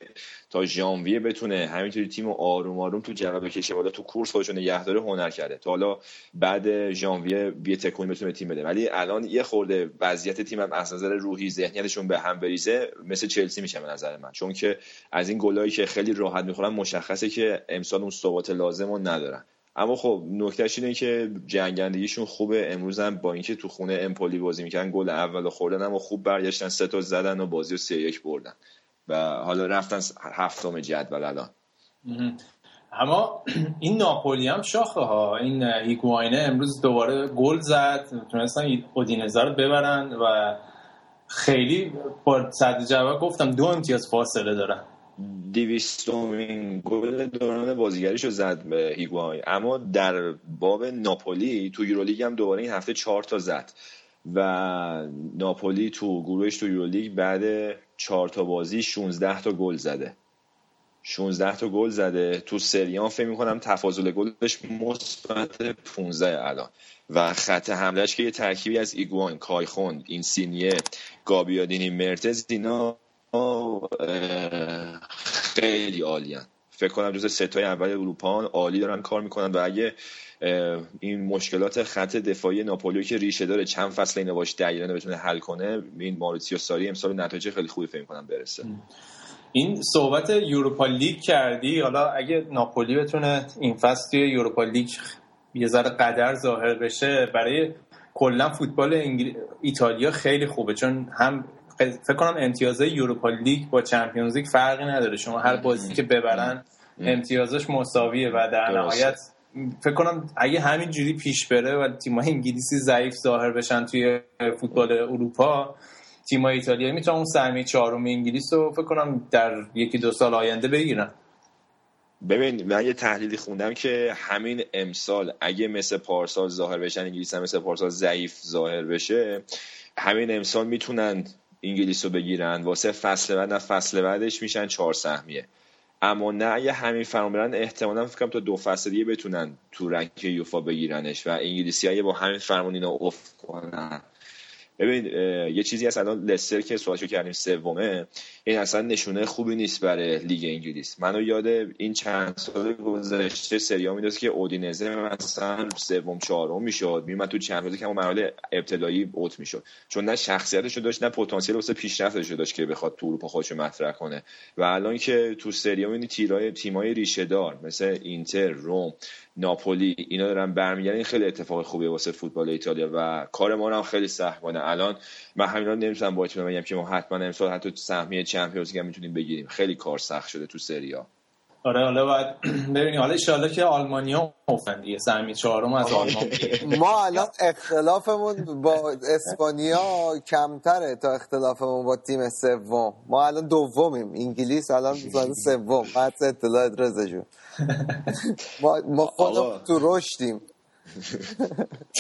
تا ژانویه بتونه همینطوری تیم رو آروم آروم تو جواب بکشه بالا تو کورس خودشو نگه داره هنر کرده. تا حالا بعد ژانویه یه تکون بتونه تیم بده. ولی الان یه خورده وضعیت تیم هم از نظر روحی ذهنیتشون به هم بریزه مثل چلسی میشه به نظر من. چون که از این گلایی که خیلی راحت می‌خورن مشخصه که امسال اون ثبات لازم رو ندارن. اما خب نکتهش اینه که جنگندگیشون خوبه. امروز هم با اینکه تو خونه امپولی بازی می‌کنن گل اول خوردن اما خوب برگشتن سه تا زدن و بازی رو سه یک بردن. و حالا رفتن هفتم جدول الان. اما این ناپولی هم شاخه ها. این هیگواینه امروز دوباره گل زد. تونستن اودینزه رو ببرن و خیلی با صد جواب گفتم دو امتیاز فاصله دارن. دیویستومین گل دوران بازیگریشو زد به هیگواین اما در باب ناپولی تو یورولیگ هم دوباره این هفته چهار تا زد. و ناپولی تو گروهش تو یورولیگ بعد چهار تا بازی 16 تا گل زده. 16 تا گل زده. تو سریان فکر می‌کنم تفاضل گلش مثبت 15 الان. و خط حملهش که یه ترکیبی از ایگوان کایخون این سینیه گابیادینی مرتز اینا خیلی عالیان فکر کنم جز ستای اول اروپا عالی دارن کار می‌کنن و اگه این مشکلات خط دفاعی ناپولیو که ریشه داره چند فصل اینو باشه دقیقا بتونه حل کنه این مائوریتسیو ساری امسال نتایج خیلی خوبی فکر کنم برسه. این صحبت Europa League کردی؟ حالا اگه ناپولی بتونه این فصل توی Europa League یه ذره قدر ظاهر بشه برای کلا فوتبال. ایتالیا خیلی خوبه چون هم فکر کنم امتیازهای Europa League با Champions League فرقی نداره. شما هر بازی که ببرن امتیازش مساویه و در. نهایت فکر کنم اگه همین جوری پیش بره و تیم‌های انگلیسی ضعیف ظاهر بشن توی فوتبال اروپا تیم‌های ایتالیایی می‌تونن اون سهمیه چهارم انگلیس رو فکر کنم در یکی دو سال آینده بگیرن. ببین من یه تحلیلی خوندم که همین امسال اگه مثل پارسال ظاهر بشن انگلیس هم مثل پارسال ضعیف ظاهر بشه همین امسال می‌تونن انگلیس رو بگیرن. واسه فصل بعد نه فصل بعدش میشن چهار سهمیه اما نه اگه همین فرام برن احتمالا فکر کنم تا دو فصل دیگه بتونن تو رنگ یوفا بگیرنش و انگلیسی با همین فرمون اینا افت کنن. ببین یه چیزی هست الان لستر که سوالشو کردیم سومه. این اصلا نشونه خوبی نیست برای لیگ انگلیس. منو یاد این چند سال گذشته سریا میدازه که اودینزه مثلا سوم چهارم می‌شد. میومد تو چند که مرحله ابتدایی اوت می‌شد. چون نه شخصیتشو داشت نه پتانسیل واسه پیشرفتشو داشت که بخواد تو اروپا خودشو مطرح کنه. و الان که تو سریا می‌بینی تیرای تیمای ریشه دار مثل اینتر روم ناپولی اینا دارن برمیگردن. این خیلی اتفاق خوبیه واسه فوتبال ایتالیا و کار ما هم خیلی سخت کنه الان من همینا نمی‌تونم با بگم که ما حتما امسال حتی سهمیه چمپیونز لیگ می‌تونیم بگیریم. خیلی کار سخت شده تو سریا آره حالا باید ببینیم. حالا ان که آلمانیا افتن دیگه سهمی چهارم از آلمان ما الان اختلافمون با اسپانیا کمتره تا اختلافمون با تیم سوم. ما الان دومیم. انگلیس الان سوم. حدس اطلاعات رضا جون. ما ما خودمون تو رشدیم.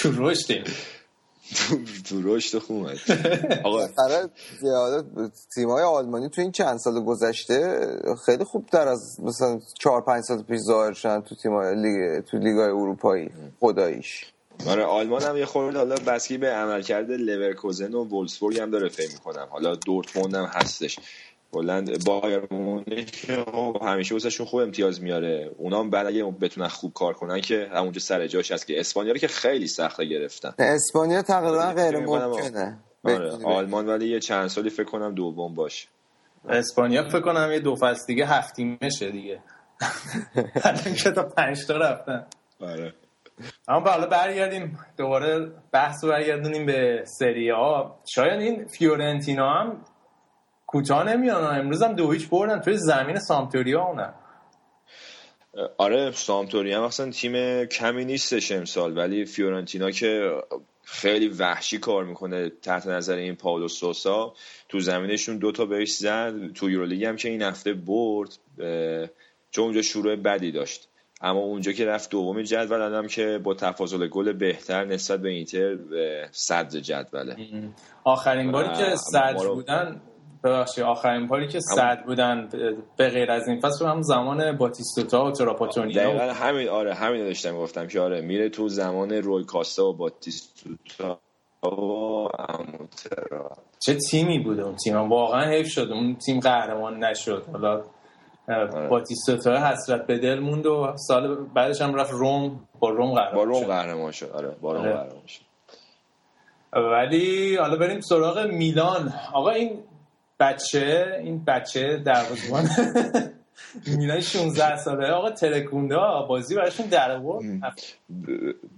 تو رشدیم. تو رشد خوب آقا تیم های آلمانی تو این چند سال گذشته خیلی خوب تر از مثلا چهار پنج سال پیش ظاهر شدن تو تیم های لیگ تو لیگ های اروپایی خداییش. آره آلمان هم یه خورده حالا بستگی به عملکرد لورکوزن و وولسبورگ هم داره فکر می‌کنم. حالا دورتموند هم هستش. بلند بایر مونیخ همیشه واسهشون خوب امتیاز میاره. اونا هم بعد اگه بتونن خوب کار کنن که همونجا سر جاش هست که اسپانیا رو که خیلی سخته گرفتن. اسپانیا تقریبا غیر ممکنه. آره آلمان ولی یه چند سالی فکر کنم دوم باشه. اسپانیا فکر کنم یه دو فصل دیگه هفتی میشه دیگه. الان که تا پنج تا رفتن. آره. اما حالا برگردیم. دوباره بحث رو برگردونیم به سری ها شاید این فیورنتینا هم کوتاه نمیان امروز هم دو هیچ بردن توی زمین سامتوریا اونم آره سامتوریا هم اصلا تیم کمی نیستش امسال ولی فیورنتینا که خیلی وحشی کار می‌کنه تحت نظر این پاولو سوسا. تو زمینشون دوتا بهش زد. تو یورولیگ هم که این هفته برد چون اونجا شروع بدی داشت. اما اونجا که رفت دومی جدول هم که با تفاضل گل بهتر نسبت به اینتر صدر جدوله. آخرین باری که صدر بودن ببخشید آخرین باری که صد بودن به غیر از این. فصل هم زمان باتیستوتا و تراپاتونی دقیقا همین آره همین داشتم گفتم که آره میره تو زمان روی کاستا و باتیستوتا و چه تیمی بود اون تیم؟ واقعا حیف شد. اون تیم قهرمان نشد. حالا آره. باتیستوتا حسرت به دل موند و سال بعدش هم رفت روم با روم قهرمان با روم قهرمان شد. آره با روم آره. قهرمان شد. ولی حالا بریم سراغ میلان. آقا این بچه این بچه دروازه‌بان میلان 16 ساله آقا ترکونده بازی براشون در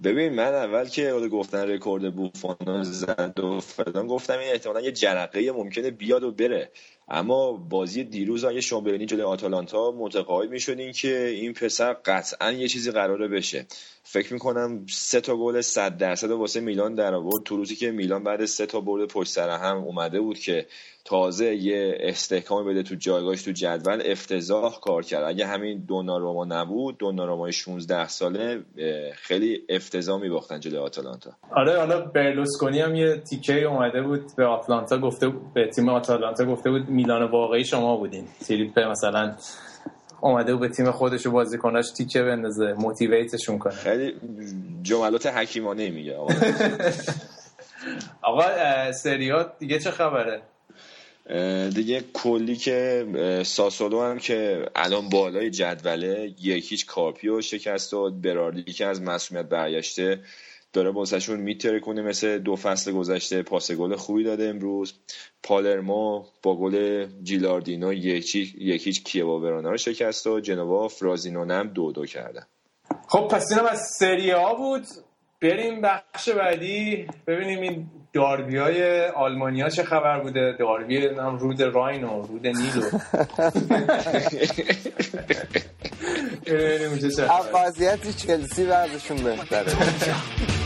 ببین من اول که گفتن رکورد بوفون زد و فلان گفتم این احتمالا یه جرقه ممکنه بیاد و بره. اما بازی دیروز اگه شما ببینید جلوی آتالانتا متقاعد می‌شدین که این پسر قطعا یه چیزی قراره بشه. فکر می‌کنم سه تا گل 100 درصد واسه میلان در آورد. تو روزی که میلان بعد سه تا برد پشت سر هم اومده بود که تازه یه استحکام بده تو جایگاهش تو جدول افتضاح کار کرد. اگه همین دوناروما نبود دوناروما 16 ساله خیلی افتضاح میباختن جلوی آتالانتا. آره حالا برلوسکونی هم یه تیکه اومده بود به آتلانتا گفته به تیم آتالانتا گفته بود میلان واقعی شما بودین. تریپ مثلا اومده به تیم خودش و بازیکناش تیکه بندازه موتیویتشون کنه. خیلی جملات حکیمانه میگه. آقا. آقا سریات دیگه چه خبره؟ دیگه کلی که ساسولو هم که الان بالای جدوله یکیچ کارپیو شکست و براردی که از مسئولیت برگشته. داره بازشون میتره کنه مثل دو فصل گذشته پاس گل خوبی داده امروز. پالرمو با گل جیلاردینو یکی یکیچ کیوا ورانا رو شکست و جنوا فرازینون هم دو دو کردن. خب پس اینم از سری ها بود. بریم بخش بعدی. ببینیم این داربی های آلمانیا چه خبر بوده. داربی رود راین و رود نیل وضعیت چلسی بعدشون بهتره.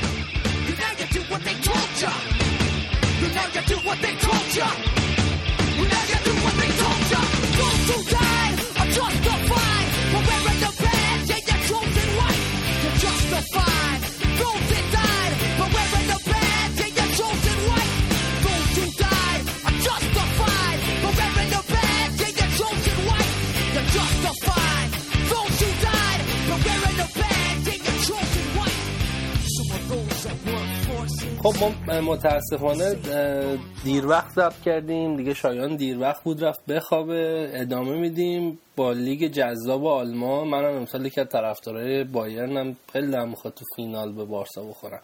do what they told ya. You now you do what they told ya. You now you do what they told ya. Justified. We're wearing the badge, chosen. You're justified. خب ما متاسفانه دیر وقت ضبط کردیم. دیگه شایان دیر وقت بود رفت بخوابه. ادامه میدیم با لیگ جذاب آلمان. منم امسال که طرفدارای بایرنم. خیلی دلم می‌خواد تو فینال به بارسا بخورم.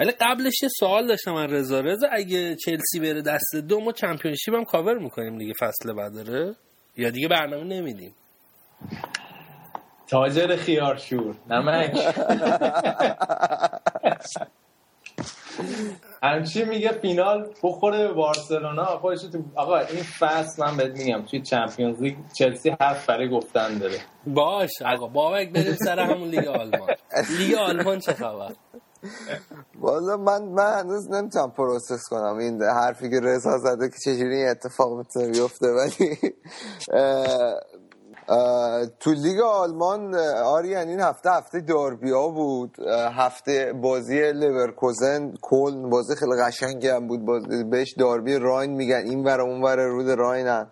ولی قبلش یه سوال داشتم من رضا. رضا اگه چلسی بره دست دو ما چمپیونشیپ هم کاور می‌کنیم دیگه فصل بعد داره یا دیگه برنامه نمیدیم؟ تاجر خیارشور نمک. همچی میگه فینال بخوره به بارسلونا. خودش تو آقا این فصل من بهت میگم توی Champions League چلسی حرف برای گفتن داره. باشه آقا بابک بریم سر همون لیگ آلمان. لیگ آلمان چه خبر؟ والا من من هنوز نمی‌تونم process کنم این حرفی که رضا زده که چجوری این اتفاق می‌تونه بیفته ولی تو لیگ آلمان آریان این هفته هفته داربیا بود. هفته بازی لورکوزن کلن بازی خیلی قشنگی هم بود. بازی بهش داربی راین میگن. این ور اون ور رود راینن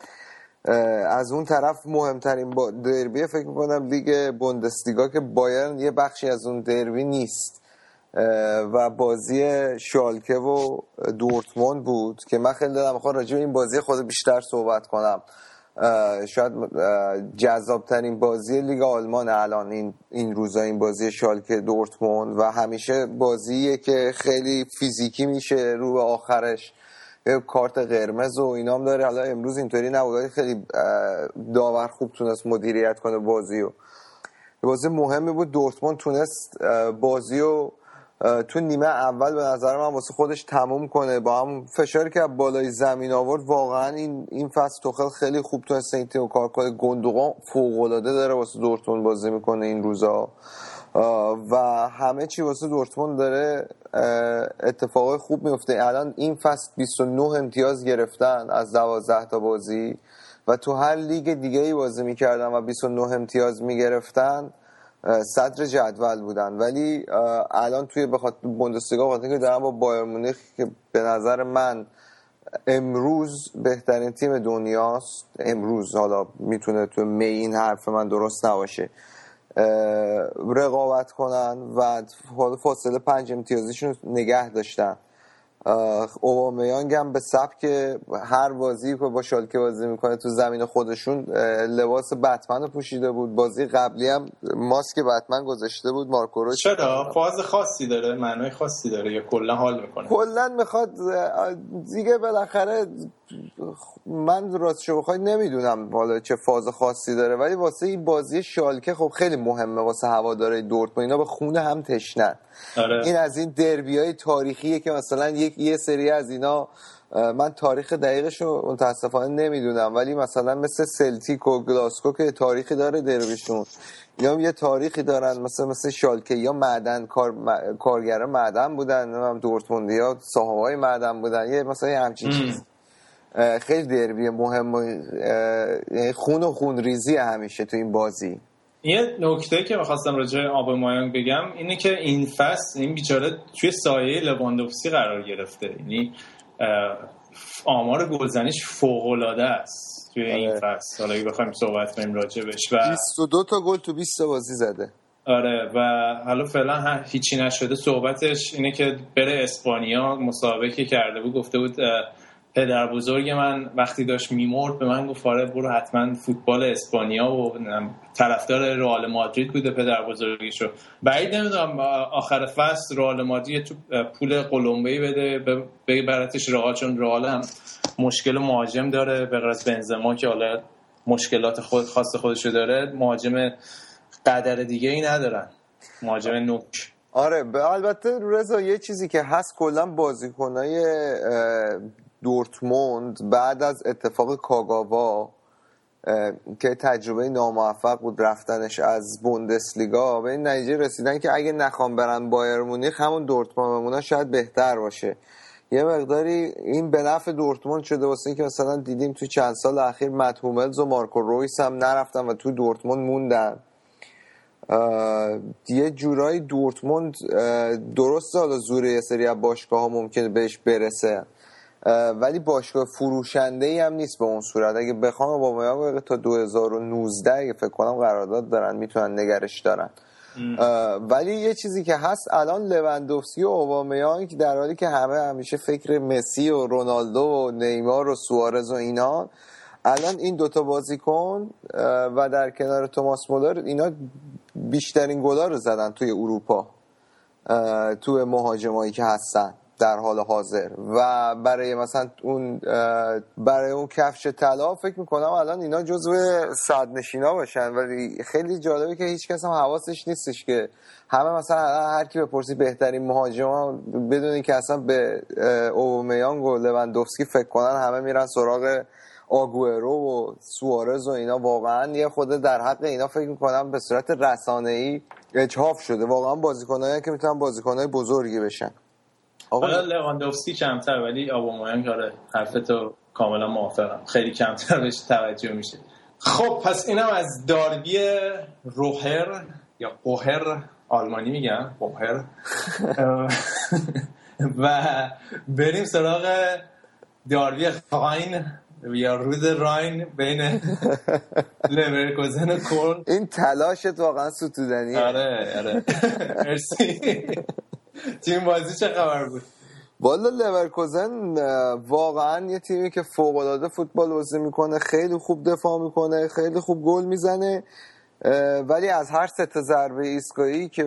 اه، از اون طرف مهمترین با دربی فکر می‌کنم لیگ بوندسلیگا که بایرن یه بخشی از اون دربی نیست. و بازی شالکه و دورتموند بود که من خیلی دلم می‌خواد راجع این بازی خورده بیشتر صحبت کنم. شاید جذاب ترین بازی لیگ آلمان الان این این روزا این بازی شالکه دورتموند و همیشه بازیه که خیلی فیزیکی میشه رو به آخرش کارت قرمز و اینام داره. حالا امروز اینطوری نبود خیلی داور خوب تونست مدیریت کنه بازی رو بازی مهمی بود. دورتموند تونست بازی رو تو نیمه اول به نظر من واسه خودش تموم کنه. با هم فشاری که بالای زمین آورد واقعا این این فصل توخل خیلی خوب تونسته این رو کار کنه. گندوقان فوق العاده داره واسه دورتموند بازی می‌کنه این روزا. و همه چی واسه دورتموند داره اتفاقای خوب میفته الان این فصل 29 امتیاز گرفتن از 12 تا بازی و تو هر لیگ دیگه ای بازی می‌کردن و 29 امتیاز می‌گرفتن. صدر جدول بودن. ولی الان توی بخاطر بوندسلیگا بخاطر که دارن با بایر مونیخ که به نظر من امروز بهترین تیم دنیاست. امروز حالا می‌تونه تو می این حرف من درست نباشه. رقابت کنن و فاصله پنج امتیازیشون نگه داشتن. اوبامیانگ هم به سبک هر بازی که با شالکه بازی می‌کنه تو زمین خودشون لباس بتمن رو پوشیده بود. بازی قبلی هم ماسک بتمن گذاشته بود. مارکو روش چرا؟ فاز خاصی داره معنای خاصی داره یا کلا حال می‌کنه؟ کلا می‌خواد دیگه بالاخره من راستشو بخوای نمی‌دونم حالا چه فاز خاصی داره ولی واسه این بازی شالکه خب خیلی مهمه واسه هواداره دورتموند. اینا به خونه هم تشنن. آره. این از این دربی های تاریخیه که مثلا یک یه سری از اینا من تاریخ دقیقش رو متاسفانه نمی‌دونم ولی مثلا مثل سلتیک و گلاسکو که تاریخی داره دربیشون. یا یه تاریخی دارن مثل مثل شالکه. یا معدن کار م- کارگر معدن بودن دورتموندی ها صاحب های معدن بودن یه مثلا یه همچین چیز خیلی دربی مهم یعنی خون و خون ریزی همیشه تو این بازی. یه نکته که می‌خواستم راجع به آبامایانگ بگم اینه که این فصل این بیچاره توی سایه لواندوفسکی قرار گرفته. یعنی آمار گلزنیش فوق العاده است توی این آره. فصل. حالا اگه بخوایم صحبت کنیم راجع بهش و 22 تا گل تو 20 تا بازی زده. آره و حالا فعلا هیچی نشده. صحبتش اینه که بره اسپانیا مسابقه که کرده بود گفته بود پدر بزرگ من وقتی داشت میمرد به من گفت آره برو حتما فوتبال اسپانیا و طرفدار رئال مادرید بوده پدر بزرگشو. بعید نمی‌دونم آخر فصل رئال مادرید تو پول قلمبه‌ای بده ب- ببرتش رئال چون رئال هم مشکل مهاجم داره به غیر بنزما که حالا مشکلات خود خاص خودشو داره مهاجم قدر دیگه ای ندارن. مهاجم نوک. آره به البته رضا یه چیزی که هست کلا بازیکنای دورتموند بعد از اتفاق کاگاوا که تجربه ناموفق بود رفتنش از بوندسلیگا به این نتیجه رسیدن که اگه نخوام برن بایر مونیخ همون دورتموند بمونن شاید بهتر باشه. یه مقداری این به نفع دورتموند شده واسه اینکه مثلا دیدیم تو چند سال اخیر مت هوملز و مارکو رویس هم نرفتن و تو دورتموند موندن. یه جورایی دورتموند اه، درسته حالا زور یه سری از باشگاه ها ممکنه بهش برسه. ولی باشگاه فروشنده ای هم نیست به اون صورت. اگه بخوام با میام تا 2019 اگه فکر کنم قرارداد دارن می‌تونن نگرش دارن. ولی یه چیزی که هست الان لوندوفسکی و اوبامیانگ در حالی که همه همیشه فکر مسی و رونالدو و نیمار و سوارز و اینا الان این دوتا بازیکن و در کنار توماس مولر اینا بیشترین گلا رو زدن توی اروپا توی مهاجمایی که هستن. در حال حاضر. و برای مثلا اون برای اون کفش طلا فکر می‌کنم الان اینا جزو صدنشینا باشن. ولی خیلی جالبه که هیچ کس هم حواسش نیستش که همه مثلا هر کی بپرسی بهترین مهاجم بدونی که اصلا به اومیانگ و لوندوفسکی فکر کنن همه میرن سراغ آگوئرو و سوارز و اینا. واقعا یه خود در حق اینا فکر می‌کنم به صورت رسانه ای اجهاف شده. واقعا بازیکنایی که می‌تونن بازیکنای بزرگی بشن. آقا لواندوفسکی کمتر ولی آبامایان آره حرفتو کاملا موافقم. خیلی کمتر بهش توجه میشه. خب پس اینم از داربی روهر یا قوهر آلمانی میگم قوهر و بریم سراغ داربی راین یا رود راین بین لورکوزن و کورن. این تلاشت واقعا ستودنیه. آره آره. مرسی. تیم بازی چه خبر بود؟ والا لورکوزن واقعا یه تیمی که فوق العاده فوتبال بازی می‌کنه خیلی خوب دفاع می‌کنه خیلی خوب گل می‌زنه ولی از هر سه ضربه ایستگاهی که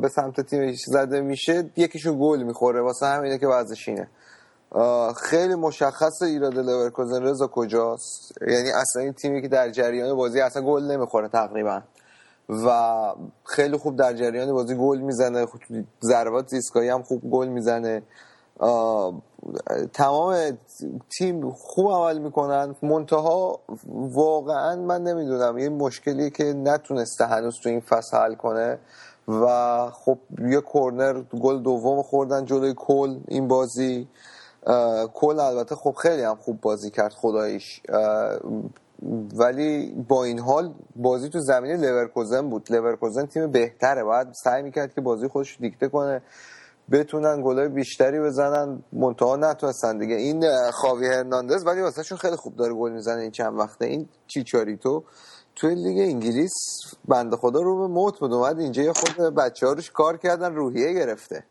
به سمت تیمش زده میشه یکیشون گل می‌خوره واسه همینه که وضعش اینه. خیلی مشخص ایراد لورکوزن رضا کجاست؟ یعنی اصلا این تیمی که در جریان بازی اصلا گل نمی‌خوره تقریبا. و خیلی خوب در جریان بازی گل می‌زنه. ضربات ایستگاهی هم خوب گل می‌زنه. تمام تیم خوب عمل می‌کنن. منتها واقعا من نمی‌دونم یه مشکلی که نتونسته هنوز تو این فصل حل کنه. و خب یه کورنر گل دوم خوردن جلوی کل این بازی. کلن البته خب خیلی هم خوب بازی کرد خداییش. ولی با این حال بازی تو زمین لورکوزن بود. لورکوزن تیم بهتره. باید سعی می‌کرد که بازی خودش دیکته کنه بتونن گلای بیشتری بزنن. منتها نتونستن دیگه. این خاوی هرناندز ولی واسهشون خیلی خوب داره گل می‌زنه این چند وقته. این چیچاریتو توی لیگ انگلیس بنده خدا رو به موت بود. اومد اینجا یه خورده بچه ها روش کار کردن روحیه گرفته.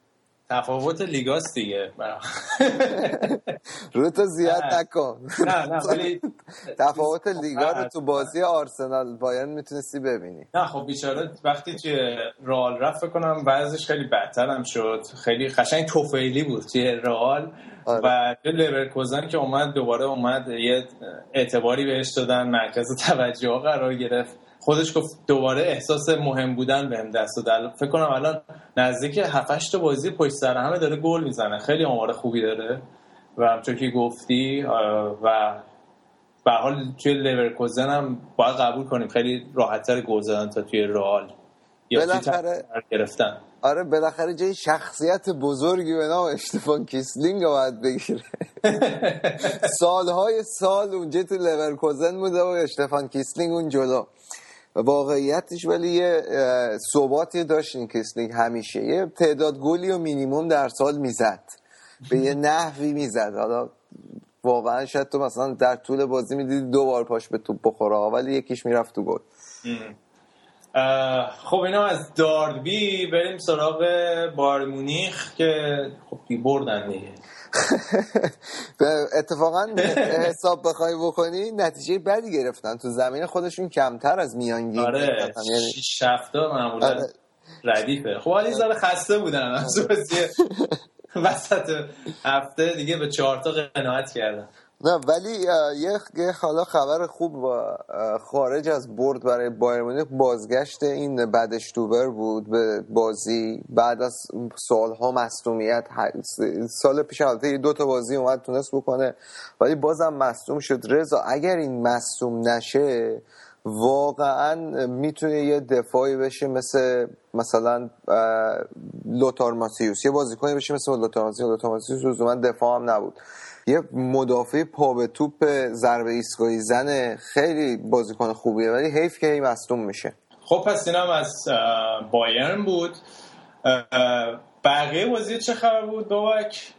تفاوت لیگاست دیگه. رو تو زیاد نکن. نه نه ولی تفاوت لیگا رو تو بازی آرسنال بایرن می‌تونستی ببینی. نه خب بیچاره وقتی توی رئال رفت کنم بعضش خیلی بدتر هم شد. خیلی قشنگ توفیلی بود توی رئال. آره. و لورکوزن که اومد دوباره اومد یه اعتباری بهش دادن مرکز توجه قرار گرفت. خودش گفت دوباره احساس مهم بودن بهم دست داد. فکر کنم الان نزدیک 7 تا بازی پشت سر همه داره گل می‌زنه. خیلی آمار خوبی داره. و همچون که گفتی و به حال توی لورکوزن هم باید قبول کنیم. خیلی راحتتر گل زدن تا توی رئال یا بالاخره گرفتن. آره بالاخره جای شخصیت بزرگی به نام اشتفان کیسلینگ رو باید بگیره. سالهای سال اونجا تو لورکوزن بوده و اشتفان کیسلینگ اون جلو. واقعیتش ولی یه ثباتی داشت این کیسلینگ همیشه. یه تعداد گلی و مینیموم در سال می‌زد. به یه نحوی می‌زد. حالا واقعا شاید تو مثلا در طول بازی می‌دیدی دو بار پاش به توپ بخوره ولی یکیش می‌رفت تو گل. خب اینا از داربی. بریم سراغ بایرن مونیخ که خب بردن دیگه. اتفاقا حساب بخوای بکنی نتیجه بدی گرفتن. تو زمین خودشون کمتر از میانگین آره شیش هفته معمولا آره. ردیفه. خب حالا ذره خسته بودن. وسط هفته دیگه به چهار تا قناعت کردن. نه ولی یه حالا خبر خوب خارج از برد برای بایر مونیخ بازگشت این بدشتوبر بود به بازی. بعد از سالها مصدومیت سال پیش البته دو تا بازی اومد تونست بکنه ولی بازم مصدوم شد. رضا اگر این مصدوم نشه واقعا می‌تونه یه دفاعی بشه مثل مثلا لوتار ماسیوس یه بازیکنی بشه مثل لوتار ماسیوس لوتار ماسیوس دفاع هم نبود. یه مدافع پا به توپ ضربه ایستگاهی زن خیلی بازیکن خوبیه ولی حیف که هی مصدوم میشه. خب پس اینم از بایرن بود. بقیه بازی چه خبر بود بابک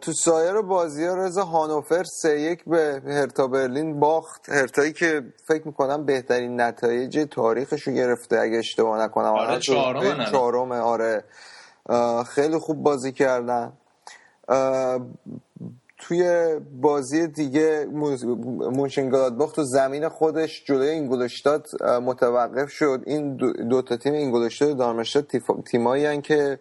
تو سایر بازی ها رضا هانوفر سه یک به هرتا برلین باخت. هرتایی که فکر می‌کنم بهترین نتایج تاریخش رو گرفته اگه اشتباه نکنم. آره چهارم آره. خیلی خوب بازی کردن. توی بازی دیگه مونشنگلادباخ تو زمین خودش جلوی اینگولشتاد متوقف شد. این دو تا تیم اینگولشتاد و دارمشتاد تیمایی که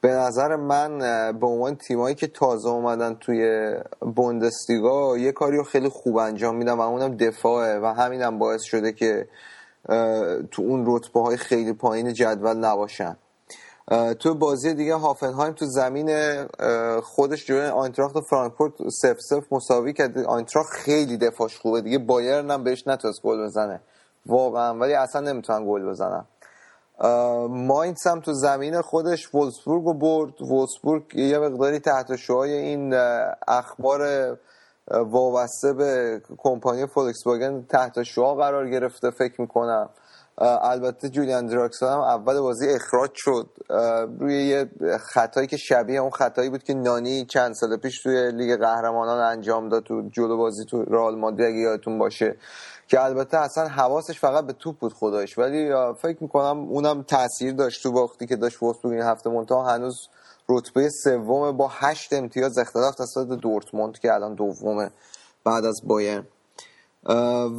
به نظر من به عنوان تیمایی که تازه اومدن توی بوندسلیگا یه کاری رو خیلی خوب انجام میدن و اونم دفاعه و همینم باعث شده که تو اون رتبه های خیلی پایین جدول نباشن. تو بازی دیگه هافنهایم تو زمین خودش جلوی آینتراخت فرانکفورت سف سف مساوی کرد. آینتراخت خیلی دفاعش خوبه دیگه. بایرن هم بهش نتونست گل بزنه. واقعا ولی اصلا نمی‌تونن گل بزنن. ماینز هم تو زمین خودش وولسبورگ رو برد. وولسبورگ یه مقداری تحت شوهای این اخبار وابسته به کمپانی فولکس واگن تحت شعا قرار گرفته فکر می‌کنم. البته جولیان دراکسون هم اول بازی اخراج شد. روی یه خطایی که شبیه اون خطایی بود که نانی چند سال پیش توی لیگ قهرمانان انجام داد تو جلو بازی تو رئال مادرید اگه یادتون باشه. که البته اصلا حواسش فقط به توپ بود خدایش. ولی فکر می‌کنم اونم تاثیر داشت تو وقتی که داشت وستبورگ این هفته منتها. هنوز رتبه سوم با هشت امتیاز اختلاف تصادف دورتموند که الان دومه بعد از بایرن.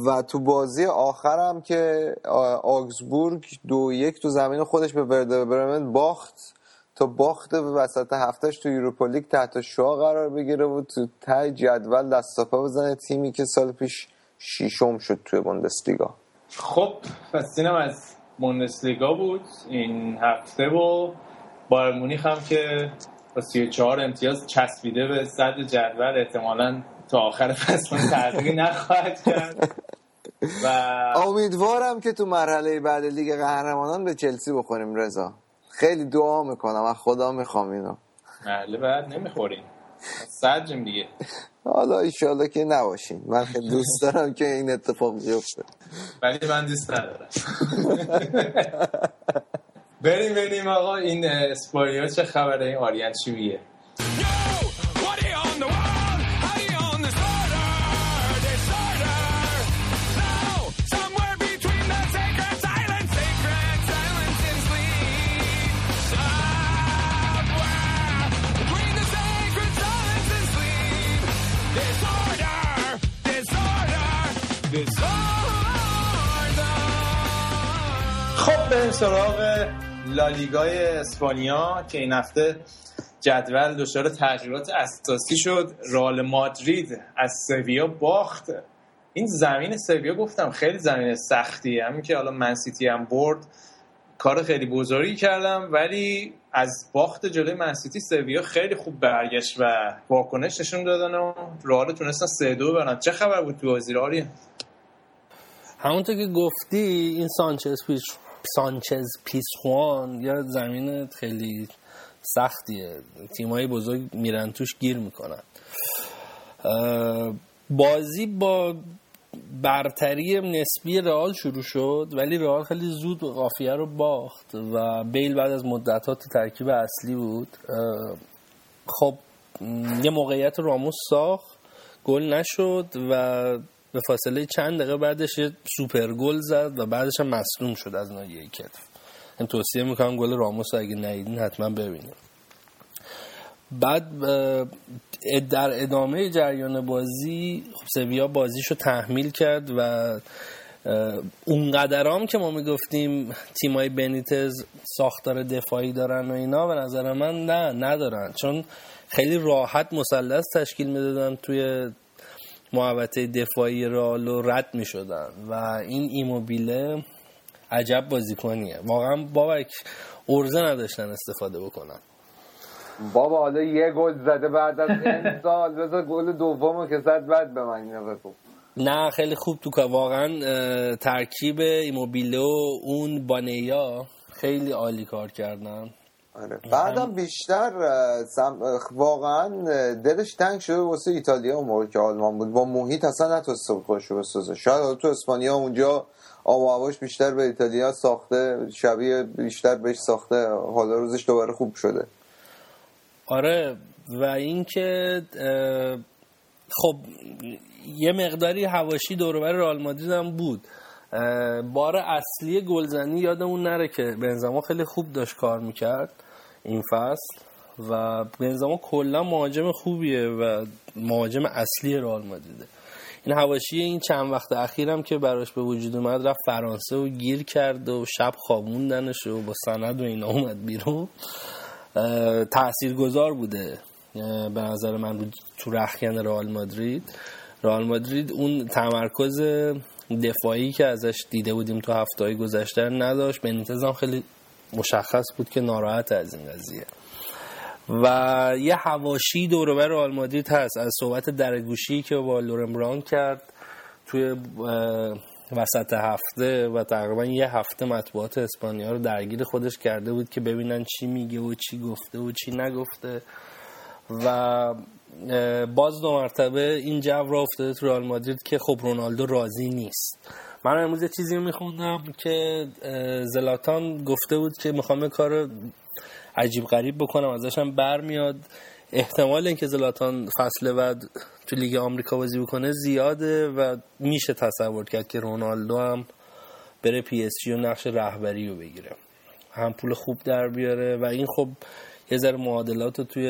و تو بازی آخرم که آگزبورگ دو یک تو زمین خودش به ورده برمن باخت. تا باخت به وسط هفتهش تو یوروپا تحت شعا قرار بگیره بود تو تای جدول دستاپا بزنه تیمی که سال پیش شیشم شد توی بوندسلیگا. خب پس اینم از بوندسلیگا بود. این هفته و بایر مونیخ هم که با 34 امتیاز چسبیده به صد جدول احتمالاً تا آخر فصل تغییری نخواهد کرد. و امیدوارم که تو مرحله بعد لیگ قهرمانان به چلسی بخوریم رضا. خیلی دعا می‌کنم. و خدا می‌خوام اینو. مرحله بعد نمی‌خوریم. سجم دیگه. حالا ایشالله که نباشیم من خیلی دوست دارم که این اتفاق بیفته. ولی من دوست ندارم. بریم بریم. آقا این اسپاریا چه خبره؟ این آریان چی میگه خب بریم سراغ لالیگای اسپانیا که این هفته جدول دچار تغییرات اساسی شد. رال مادرید از سویا باخت. این زمین سویا گفتم خیلی زمین سختیه. همین که حالا منسیتی هم برد کار خیلی بزرگی کردم ولی از باخت جلوی منسیتی سویا خیلی خوب برگشت و واکنش نشون دادن و رئال تونستن سه دو برن. چه خبر بود تو بازی همونطور که گفتی این سانچز پیش سانچز پیسخوان یا زمین خیلی سختیه. تیمایی بزرگ میرن توش گیر می‌کنن. بازی با برتری نسبی رئال شروع شد ولی رئال خیلی زود قافیه رو باخت و بیل بعد از مدت ترکیب اصلی بود. خب یه موقعیت راموس ساخت گل نشد و به فاصله چند دقیقه بعدش یه سوپر گل زد و بعدش هم مصدوم شد از ناحیه کتف. توصیه می‌کنم گل راموس اگه ندیدین حتما ببینیم بعد در ادامه جریان بازی خب سویا بازیشو تحمیل کرد و اونقدرام که ما می‌گفتیم تیمای بنیتز ساختار دفاعی دارن و اینا به نظر من نه ندارن. چون خیلی راحت مثلث تشکیل می‌دادن توی محوطه دفاعی رالو رد می شدن و این ایموبیله عجب بازیکنیه. واقعا بابک ارزه نداشتن استفاده بکنن. بابا حالا یه گل زده بعد از این سال. بذار گل دومو که زد بعد به من اینو بگو. نه خیلی خوب تو واقعا ترکیب ایموبیله و اون بانیا خیلی عالی کار کردن. آره. بعدم بیشتر واقعا دلش تنگ شده واسه ایتالیا اون که آلمان بود. با محیط اصلا نتونست خودش رو بسازه. شاید تو اسپانیا اونجا آب هواش بیشتر به ایتالیا ساخته شبیه بیشتر بهش ساخته. حالا روزش دوباره خوب شده. آره و اینکه خب یه مقداری هواشی دوربر رئال مادرید هم بود. بار اصلی گلزنی یادمون نره که بنزما خیلی خوب داشت کار می‌کرد این فصل و بنزما کلا مهاجم خوبیه و مهاجم اصلی رئال مادریده این هواشی این چند وقت اخیرم که براش به وجود اومد رفت فرانسه و گیر کرد و شب خوابوندنش و با سند و اینا اومد بیرون. تأثیر گذار بوده به نظر من تو رخکن رئال مادرید. رئال مادرید اون تمرکز دفاعی که ازش دیده بودیم تو هفته های گذشته نداشت. هم خیلی مشخص بود که ناراحت از این قضیه. و یه هواشی دوروبر رئال مادرید هست. از صحبت درگوشی که با لورن بران کرد توی وسط هفته و تقریبا یه هفته مطبوعات اسپانیا رو درگیر خودش کرده بود که ببینن چی میگه و چی گفته و چی نگفته. و باز دو مرتبه این جو راه افتاده تو رئال مادرید که خب رونالدو راضی نیست. من امروز چیزی رو میخوندم که زلاتان گفته بود که می‌خوام کار عجیب غریب بکنم ازشم برمیاد. احتمال اینکه زلاتان فصل بعد تو لیگ آمریکا بازی بکنه زیاده و میشه تصور کرد که رونالدو هم بره پی اس جی و نقش رهبری رو بگیره. هم پول خوب در بیاره و این خب یه ذره معادلات رو توی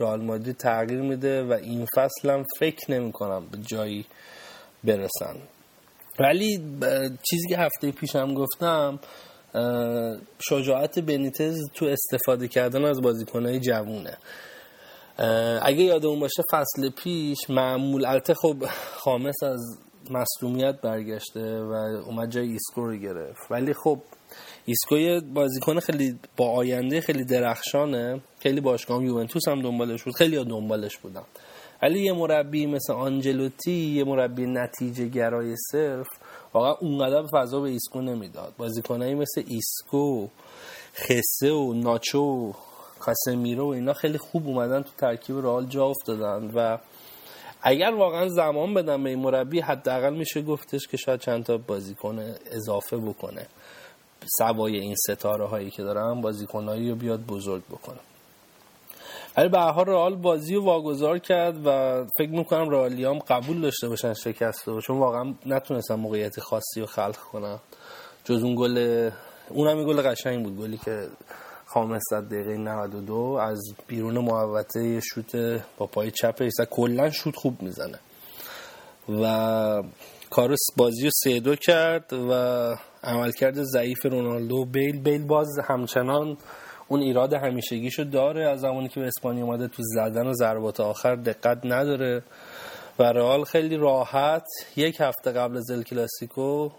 رئال مادرید تغییر میده و این فصل هم فکر نمی کنم به جایی برسن. ولی چیزی که هفته پیشم گفتم شجاعت بنیتز تو استفاده کردن از بازیکنهای جوونه. اگه یادمون باشه فصل پیش معمول البته خب خامس از مصومیت برگشته و اومد جای ایسکو رو گرفت. ولی خب ایسکو یه بازیکن خیلی با آینده خیلی درخشانه. خیلی باشگاه یوونتوس هم دنبالش بود. خیلی دنبالش بودم ولی یه مربی مثل آنجلوتی یه مربی نتیجه گرای صرف واقعا اونقدر فضا به ایسکو نمی‌داد. بازیکنایی مثل ایسکو خسه و ناچو کاسمیرو و اینا خیلی خوب اومدن تو ترکیب رئال جا افتادن و اگر واقعا زمان بدن به این مربی حداقل میشه گفتش که شاید چند تا بازیکن اضافه بکنه. سوای این ستاره هایی که دارن بازیکنایی رو بیاد بزرگ بکنه. ولی به هر رئال بازی رو واگذار کرد و فکر می‌کنم رئالیام قبول داشته باشن شکست رو چون واقعا نتونستن موقعیت خاصی رو خلق کنن. جز اون گل اونم گل قشنگ بود گلی که خامس زد دقیقه 92 از بیرون محوطه شوت با پای چپ ایسا. کلا شوت خوب می‌زنه. و کارو بازی رو سه دو کرد و عملکرد ضعیف رونالدو بیل. بیل باز همچنان اون ایراد همیشگیشو داره از زمانی که به اسپانیا اومده تو زدن و ضربات آخر دقت نداره. و رئال خیلی راحت یک هفته قبل از ال کلاسیکو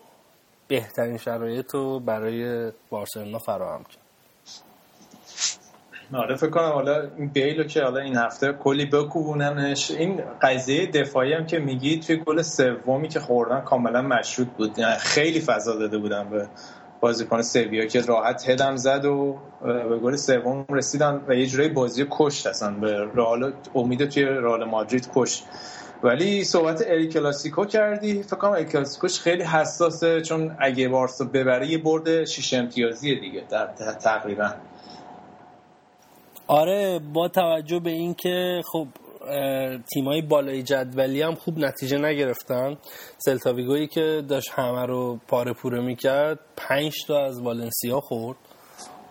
بهترین شرایط رو برای بارسلونا فراهم کرد. آره فکر کنم حالا این بیلو که حالا این هفته کلی بکوبوننش این قضیه دفاعی هم که میگی توی گل سومی که خوردن کاملا مشروط بود. یعنی خیلی فضا داده بودن به بازیکن سویا که راحت هدم زد و به گل سوم رسیدن و یه جورایی بازی کشت هستن. به رئال امید توی رئال مادرید کشت. ولی صحبت ال کلاسیکو کردی. فکر کنم ال کلاسیکوش خیلی حساسه چون اگه بارسا ببره یه برد شیش امتیازی دیگه در تقریبا. آره با توجه به اینکه خب تیمای بالای جدولی هم خوب نتیجه نگرفتن. سلتاویگویی که داشت همه رو پاره پوره می‌کرد پنج تا از والنسیا خورد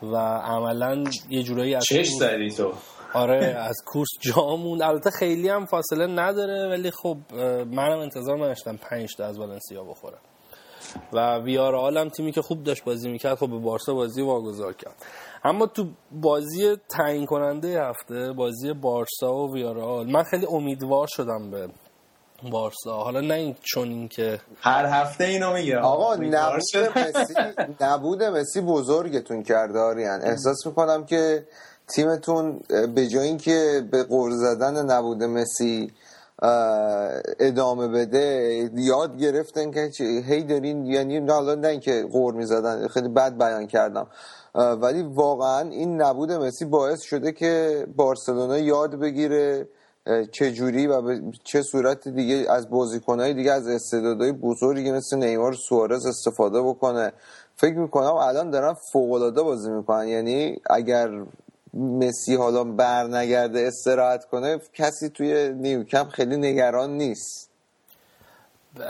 و عملا یه جورایی از چش زدی تو. آره از کورس جامون البته خیلی هم فاصله نداره ولی خب منم انتظار نداشتم پنج تا از والنسیا بخورم و ویارال هم تیمی که خوب داشت بازی می‌کرد خب به بارسا بازی واگذار کرد. اما تو بازی تعیین کننده هفته بازی بارسا و ویارال من خیلی امیدوار شدم به بارسا. حالا نه این چون اینکه هر هفته اینو میگه آقا نبود مسی نبود مسی بزرگتون کرده آریان. احساس می‌کنم که تیمتون به جای اینکه به قرض زدن نبود مسی ادامه بده یاد گرفتن که هی دارین یعنی حالا نه اینکه قور می‌زدن خیلی بد بیان کردم. ولی واقعا این نبود مسی باعث شده که بارسلونا یاد بگیره چه جوری و به چه صورت دیگه از بازیکنهای دیگه از استعدادهای بزرگی مثل نیمار سوارز استفاده بکنه. فکر می‌کنم الان دارن فوق بازی می‌کنن. یعنی اگر مسی حالا بر نگرده استراحت کنه کسی توی نیوکم خیلی نگران نیست.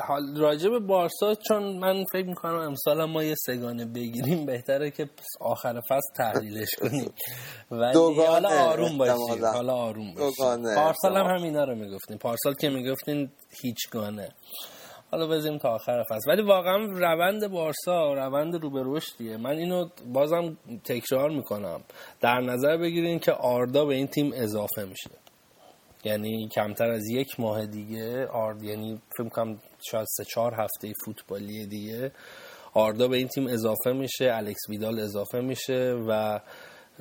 حال راجع به بارسا چون من فکر می‌کنم امسال ما یه سگانه بگیریم بهتره که آخر فصل تحلیلش کنیم. ولی حالا آروم باشیم. حالا آروم باشیم. پارسال هم. همینا رو می‌گفتیم. پارسال که می‌گفتین هیچگانه. حالا بزنیم تا آخر فصل. ولی واقعا روند بارسا روند رو به رشدیه من اینو بازم تکرار می‌کنم. در نظر بگیرین که آردا به این تیم اضافه میشه. یعنی کمتر از یک ماه دیگه آرد یعنی فکر کنم شاید سه چهار هفته فوتبالی دیگه آردا به این تیم اضافه میشه الکس ویدال اضافه میشه و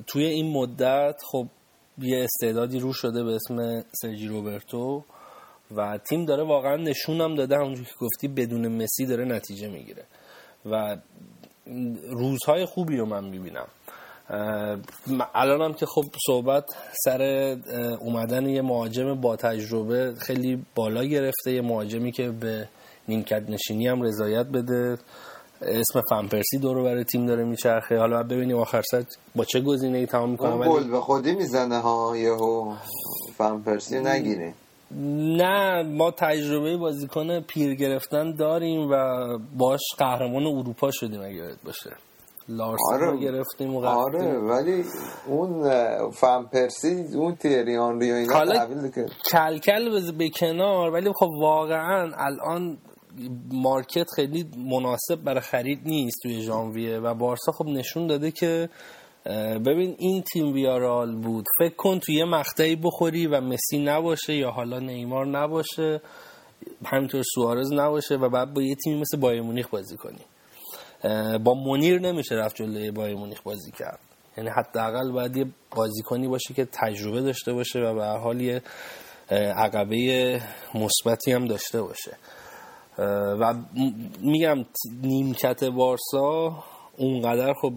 توی این مدت خب یه استعدادی رو شده به اسم سرجی روبرتو و تیم داره واقعا نشونم داده همونجور که گفتی بدون مسی داره نتیجه می‌گیره. و روزهای خوبی رو من می‌بینم. الان هم که خب صحبت سر اومدن یه مهاجم با تجربه خیلی بالا گرفته یه مهاجمی که به نیمکت نشینی هم رضایت بده. اسم فنپرسی دور برای تیم داره میچرخه. حالا ببینیم آخر سر با چه گزینه ای تمام می‌کنه اون گل به خودی می‌زنه ها یهو فن پرسی رو نگیریم نه ما تجربه بازیکن پیر گرفتن داریم و باش قهرمان اروپا شدیم اگه باشه. لارسن آره. رو گرفتیم و آره. ولی اون فن پرسی اون تیری آنری و اینا حالا کلکل به کنار ولی خب واقعا الان مارکت خیلی مناسب برای خرید نیست توی ژانویه و بارسا خب نشون داده که ببین این تیم ویارال بود فکر کن توی یه مقطعی بخوری و مسی نباشه یا حالا نیمار نباشه همینطور سوارز نباشه و بعد با یه تیمی مثل بایر مونیخ بازی کنی با منیر نمیشه رفت جلوی بایر مونیخ بازی کرد. یعنی حداقل باید یه بازیکنی باشه که تجربه داشته باشه و به حال یه عقبه مثبتی هم داشته باشه. و میگم نیمکت بارسا اونقدر خب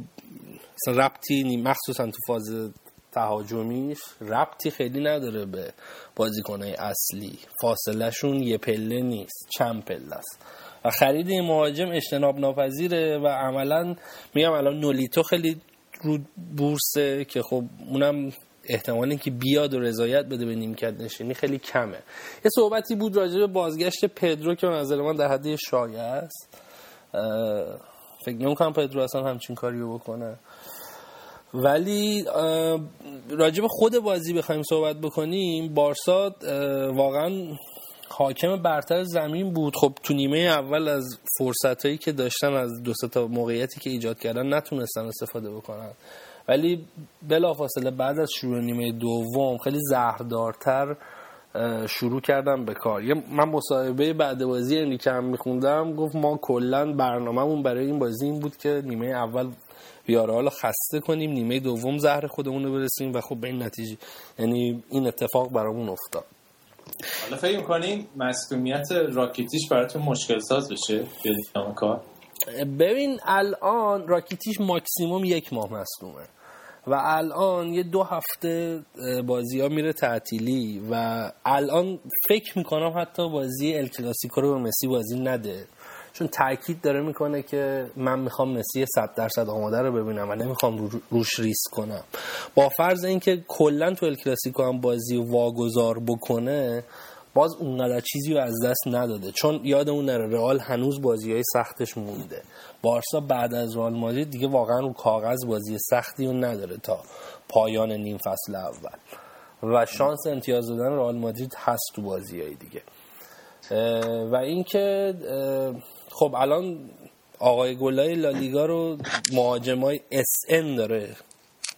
ربطی مخصوصا تو فاز تهاجمیش ربطی خیلی نداره به بازیکنهای اصلی. فاصله شون یه پله نیست چند پله است. و خرید این مهاجم اجتناب ناپذیره و عملا میگم الان نولیتو خیلی رو بورسه که خب اونم احتمال اینکه بیاد و رضایت بده به نیمکت نشینی خیلی کمه. یه صحبتی بود راجع به بازگشت پدرو که به نظر من در حد یه شایعه است فکر نمی‌کنم پدرو اصلا همچین کاری رو بکنه. ولی به خود بازی بخوایم صحبت بکنیم بارسا واقعا حاکم برتر زمین بود. خب تو نیمه اول از فرصت هایی که داشتن از دو تا موقعیتی که ایجاد کردن نتونستن استفاده بکنن. ولی بلافاصله بعد از شروع نیمه دوم خیلی زهردارتر شروع کردم به کار. یه من مصاحبه بعد بازی انریکه هم میخوندم گفت ما کلا برنامهمون برای این بازی این بود که نیمه اول ویارال خسته کنیم نیمه دوم زهر خودمون رو برسیم و خب به این نتیجه یعنی این اتفاق برامون افتاد. حالا فکر می‌کنین مصدومیت راکیتیش براتون مشکل ساز بشه کار؟ ببین الان راکیتیش ماکسیموم یک ماه مصدومه و الان یه دو هفته بازی ها میره تعطیلی و الان فکر می‌کنم حتی بازی ال کلاسیکو رو به مسی بازی نده. چون تاکید داره می‌کنه که من می‌خوام مسی 100 درصد آماده رو ببینم و نمی‌خوام رو- روش ریسک کنم. با فرض اینکه کلا تو ال کلاسیکو هم بازی واگذار بکنه باز اونقدر چیزی رو از دست نداده. چون یادمون نره رئال هنوز بازی های سختش مونده. بارسا بعد از رئال مادرید دیگه واقعا رو کاغذ بازی سختی رو نداره تا پایان نیم فصل اول. و شانس امتیاز دادن رئال مادرید هست تو بازی های دیگه و اینکه خب الان آقای گلای لالیگا رو مهاجمای اس ان داره.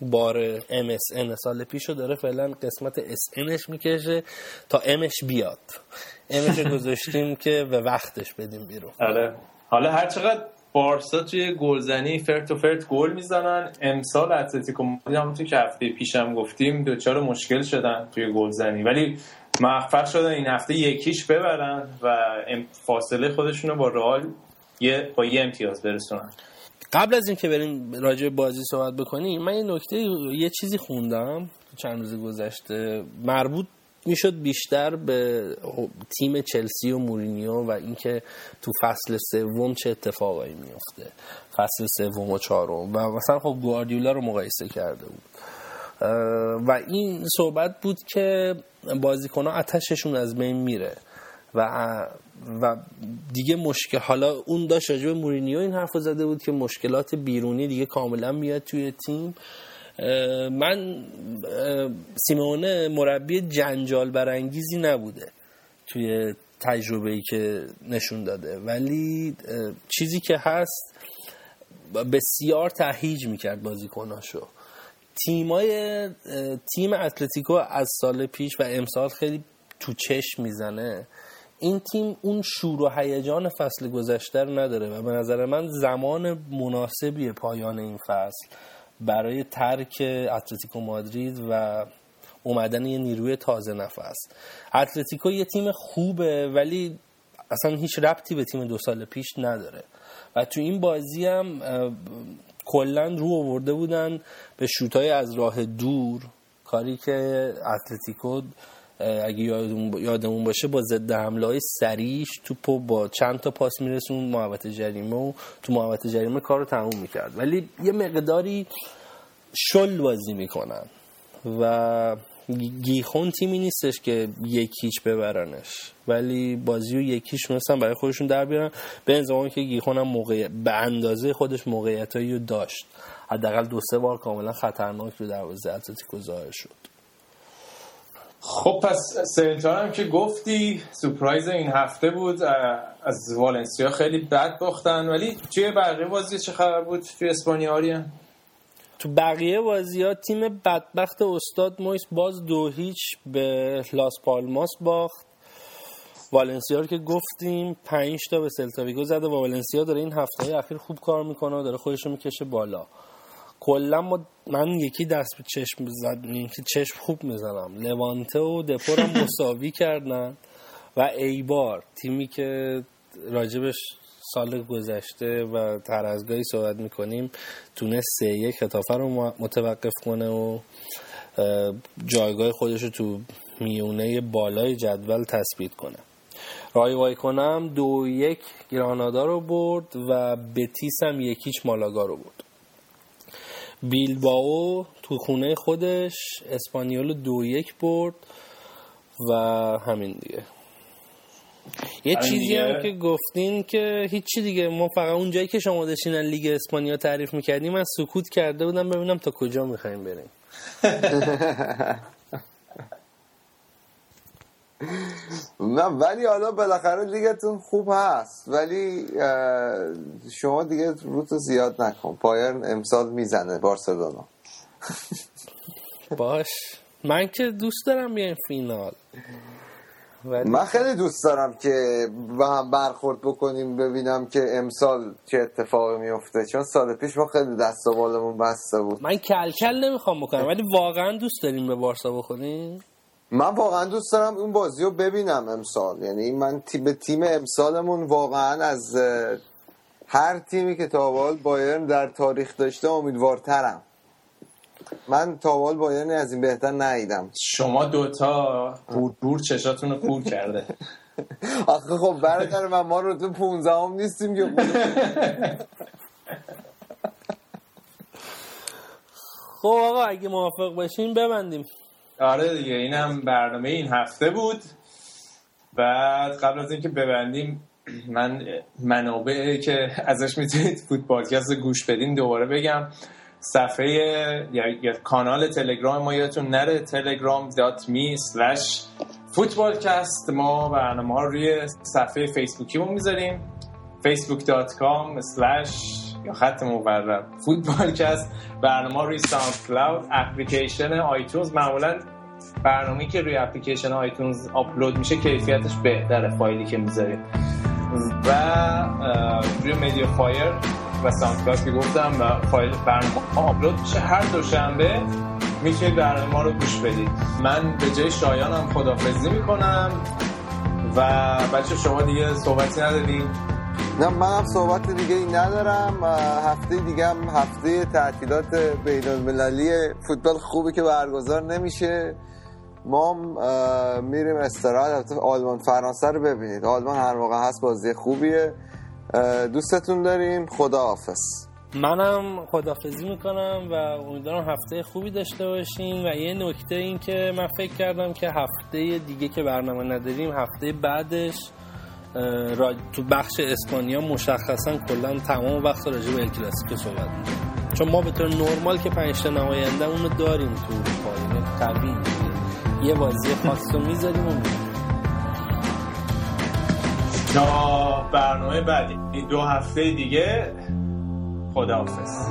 بار ام اس ان سال پیشو داره فعلا قسمت اس انش می‌کشه تا امش بیاد. امش گذاشتیم که به وقتش بدیم بیرون. آره. حالا هر چقدر بارسا توی گلزنی فرت و فرت گل می‌زنن امسال اتلتیکو مادرید همونطور که هفته پیشم گفتیم دچار مشکل شدن توی گلزنی. ولی موفق شدن این هفته یکیش ببرن و فاصله خودشون رو با رئال یه با یه امتیاز برسونن. قبل از اینکه بریم راجع به بازی صحبت بکنیم من یه نکته یه چیزی خوندم چند روز گذشته. مربوط می‌شد بیشتر به تیم چلسی و مورینیو و اینکه تو فصل سوم چه اتفاقایی میفته فصل سوم و چهارم. و مثلا خب گواردیولا رو مقایسه کرده بود. و این صحبت بود که بازیکنها آتششون از بین میره. و و دیگه مشکل حالا اون داشت راجع به مورینیو این حرف زده بود که مشکلات بیرونی دیگه کاملا میاد توی تیم. من سیمونه مربی جنجال برانگیزی نبوده توی تجربه ای که نشون داده. ولی چیزی که هست بسیار تهیج می‌کرد بازیکناشو. تیمای تیم اتلتیکو از سال پیش و امسال خیلی تو چشم می‌زنه. این تیم اون شور و هیجان فصل گذشته رو نداره و به نظر من زمان مناسبی پایان این فصل برای ترک اتلتیکو مادرید و اومدن یه نیروی تازه نفس. اتلتیکو یه تیم خوبه ولی اصلا هیچ ربطی به تیم دو سال پیش نداره. و تو این بازی هم کلا رو آورده بودن به شوتای از راه دور. کاری که اتلتیکو اگه یادمون باشه با ضد حمله های سریش توپو با چند تا پاس میرسون محوطه جریمه و تو محوطه جریمه کار رو تموم می‌کرد. ولی یه مقداری شل بازی می‌کنن و گیخون تیمی نیستش که یکیچ ببرنش. ولی بازی و یکیش میستن برای خودشون در بیارن. به زمان که گیخون هم موقع به اندازه خودش موقعیتایی رو داشت. حداقل دو سه بار کاملا خطرناک رو دروازه اتلتیکو ظاهر شد. خب پس سنتار هم که گفتی سپرایز این هفته بود. از والنسیا خیلی بد باختن. ولی توی بقیه بازی چه خبر بود؟ توی اسپانیا تو بقیه بازی ها تیم بدبخت استاد مویس باز دو هیچ به لاس پالماس باخت. والنسیا رو که گفتیم پنج تا به سلتاویگو زده و والنسیا داره این هفته اخیر خوب کار می‌کنه و داره خودش رو می‌کشه بالا. کلا من یکی دست به چشم زد که چشم خوب می‌زنم لوانته و دپور هم مساوی کردن و ایبار تیمی که راجبش سال گذشته و تر از گاهی صحبت می‌کنیم تونست سه یک خطافه رو متوقف کنه و جایگاه خودش رو تو میونه بالای جدول تثبیت کنه. رای وای کنم دو یک گرانادا رو برد و بتیس هم یکیچ مالاگا رو برد. بیلباو تو خونه خودش اسپانیول دو یک برد و همین دیگه. یه چیزی هم که گفتین که هیچی دیگه. ما فقط اون جایی که شما داشتین لیگ اسپانیا تعریف می‌کردیم من سکوت کرده بودم ببینم تا کجا می‌خوایم بریم. نه ولی حالا بالاخره لیگتون خوب هست. ولی شما دیگه روتو زیاد نکن. پایرن امسال می‌زنه بارسلونا. باش. من که دوست دارم بیایم فینال. ولی... من خیلی دوست دارم که با هم برخورد بکنیم ببینم که امسال چه اتفاقی میفته. چون سال پیش ما خیلی دست و بالمون بسته بود. من کل کل نمی‌خوام بکنم ولی واقعا دوست داریم به بارسا بخوریم. من واقعا دوست دارم اون بازی رو ببینم امسال. یعنی من به تیم امسالمون واقعا از هر تیمی که تاوال بایرن در تاریخ داشته امیدوارترم. من تاوال بایرن از این بهتر ندیدم. شما دوتا بور چشاتون رو کور کرده. آخه خب برادر من ما رو تو 15 هم نیستیم که خب آقا اگه موافق باشیم ببندیم. آره دیگه اینم برنامه این هفته بود. بعد قبل از اینکه ببندیم من منابعی که ازش می‌تونید فوتبالکست گوش بدین دوباره بگم. صفحه یا کانال تلگرام ما یادتون نره تلگرام دات می ما برنامه ها روی صفحه فیسبوکیمون می‌ذاریم facebook.com سلش یا خط فوتبالکست برنامه روی SoundCloud اپلیکیشن iTunes معمولا برنامه که روی اپلیکیشن iTunes آپلود میشه کیفیتش بهتره فایلی که می‌ذاریم. و روی MediaFire و Sound که گفتم و فایل برنامه آپلود میشه. هر دوشنبه می‌تونید برنامه ما رو گوش بدید. من به جای شایانم خدافزی می‌کنم و بچه شما دیگه صحبتی ندارید نه من هم صحبت دیگه ای ندارم هفته دیگه هم هفته تعطیلات بین المللی فوتبال خوبی که برگزار نمیشه. ما میریم استراحت. آلمان فرانسه رو ببینید. آلمان هر موقع هست بازی خوبیه. دوستتون داریم خدا حافظ منم خدافزی می‌کنم و امیدوارم هفته خوبی داشته باشین و یه نکته این که من فکر کردم که هفته دیگه که برنامه نداریم هفته بعدش را... تو بخش اسپانیا مشخصا کلا تمام وقت راجع به ال کلاسیکو صحبت چون ما به طور نرمال که پنج تا نماینده اونو داریم تو اروپا یعنی قوی. یه بازی خاص رو می‌ذاریم و می‌ریم. تا برنامه بعدی. دو هفته دیگه خداحافظ.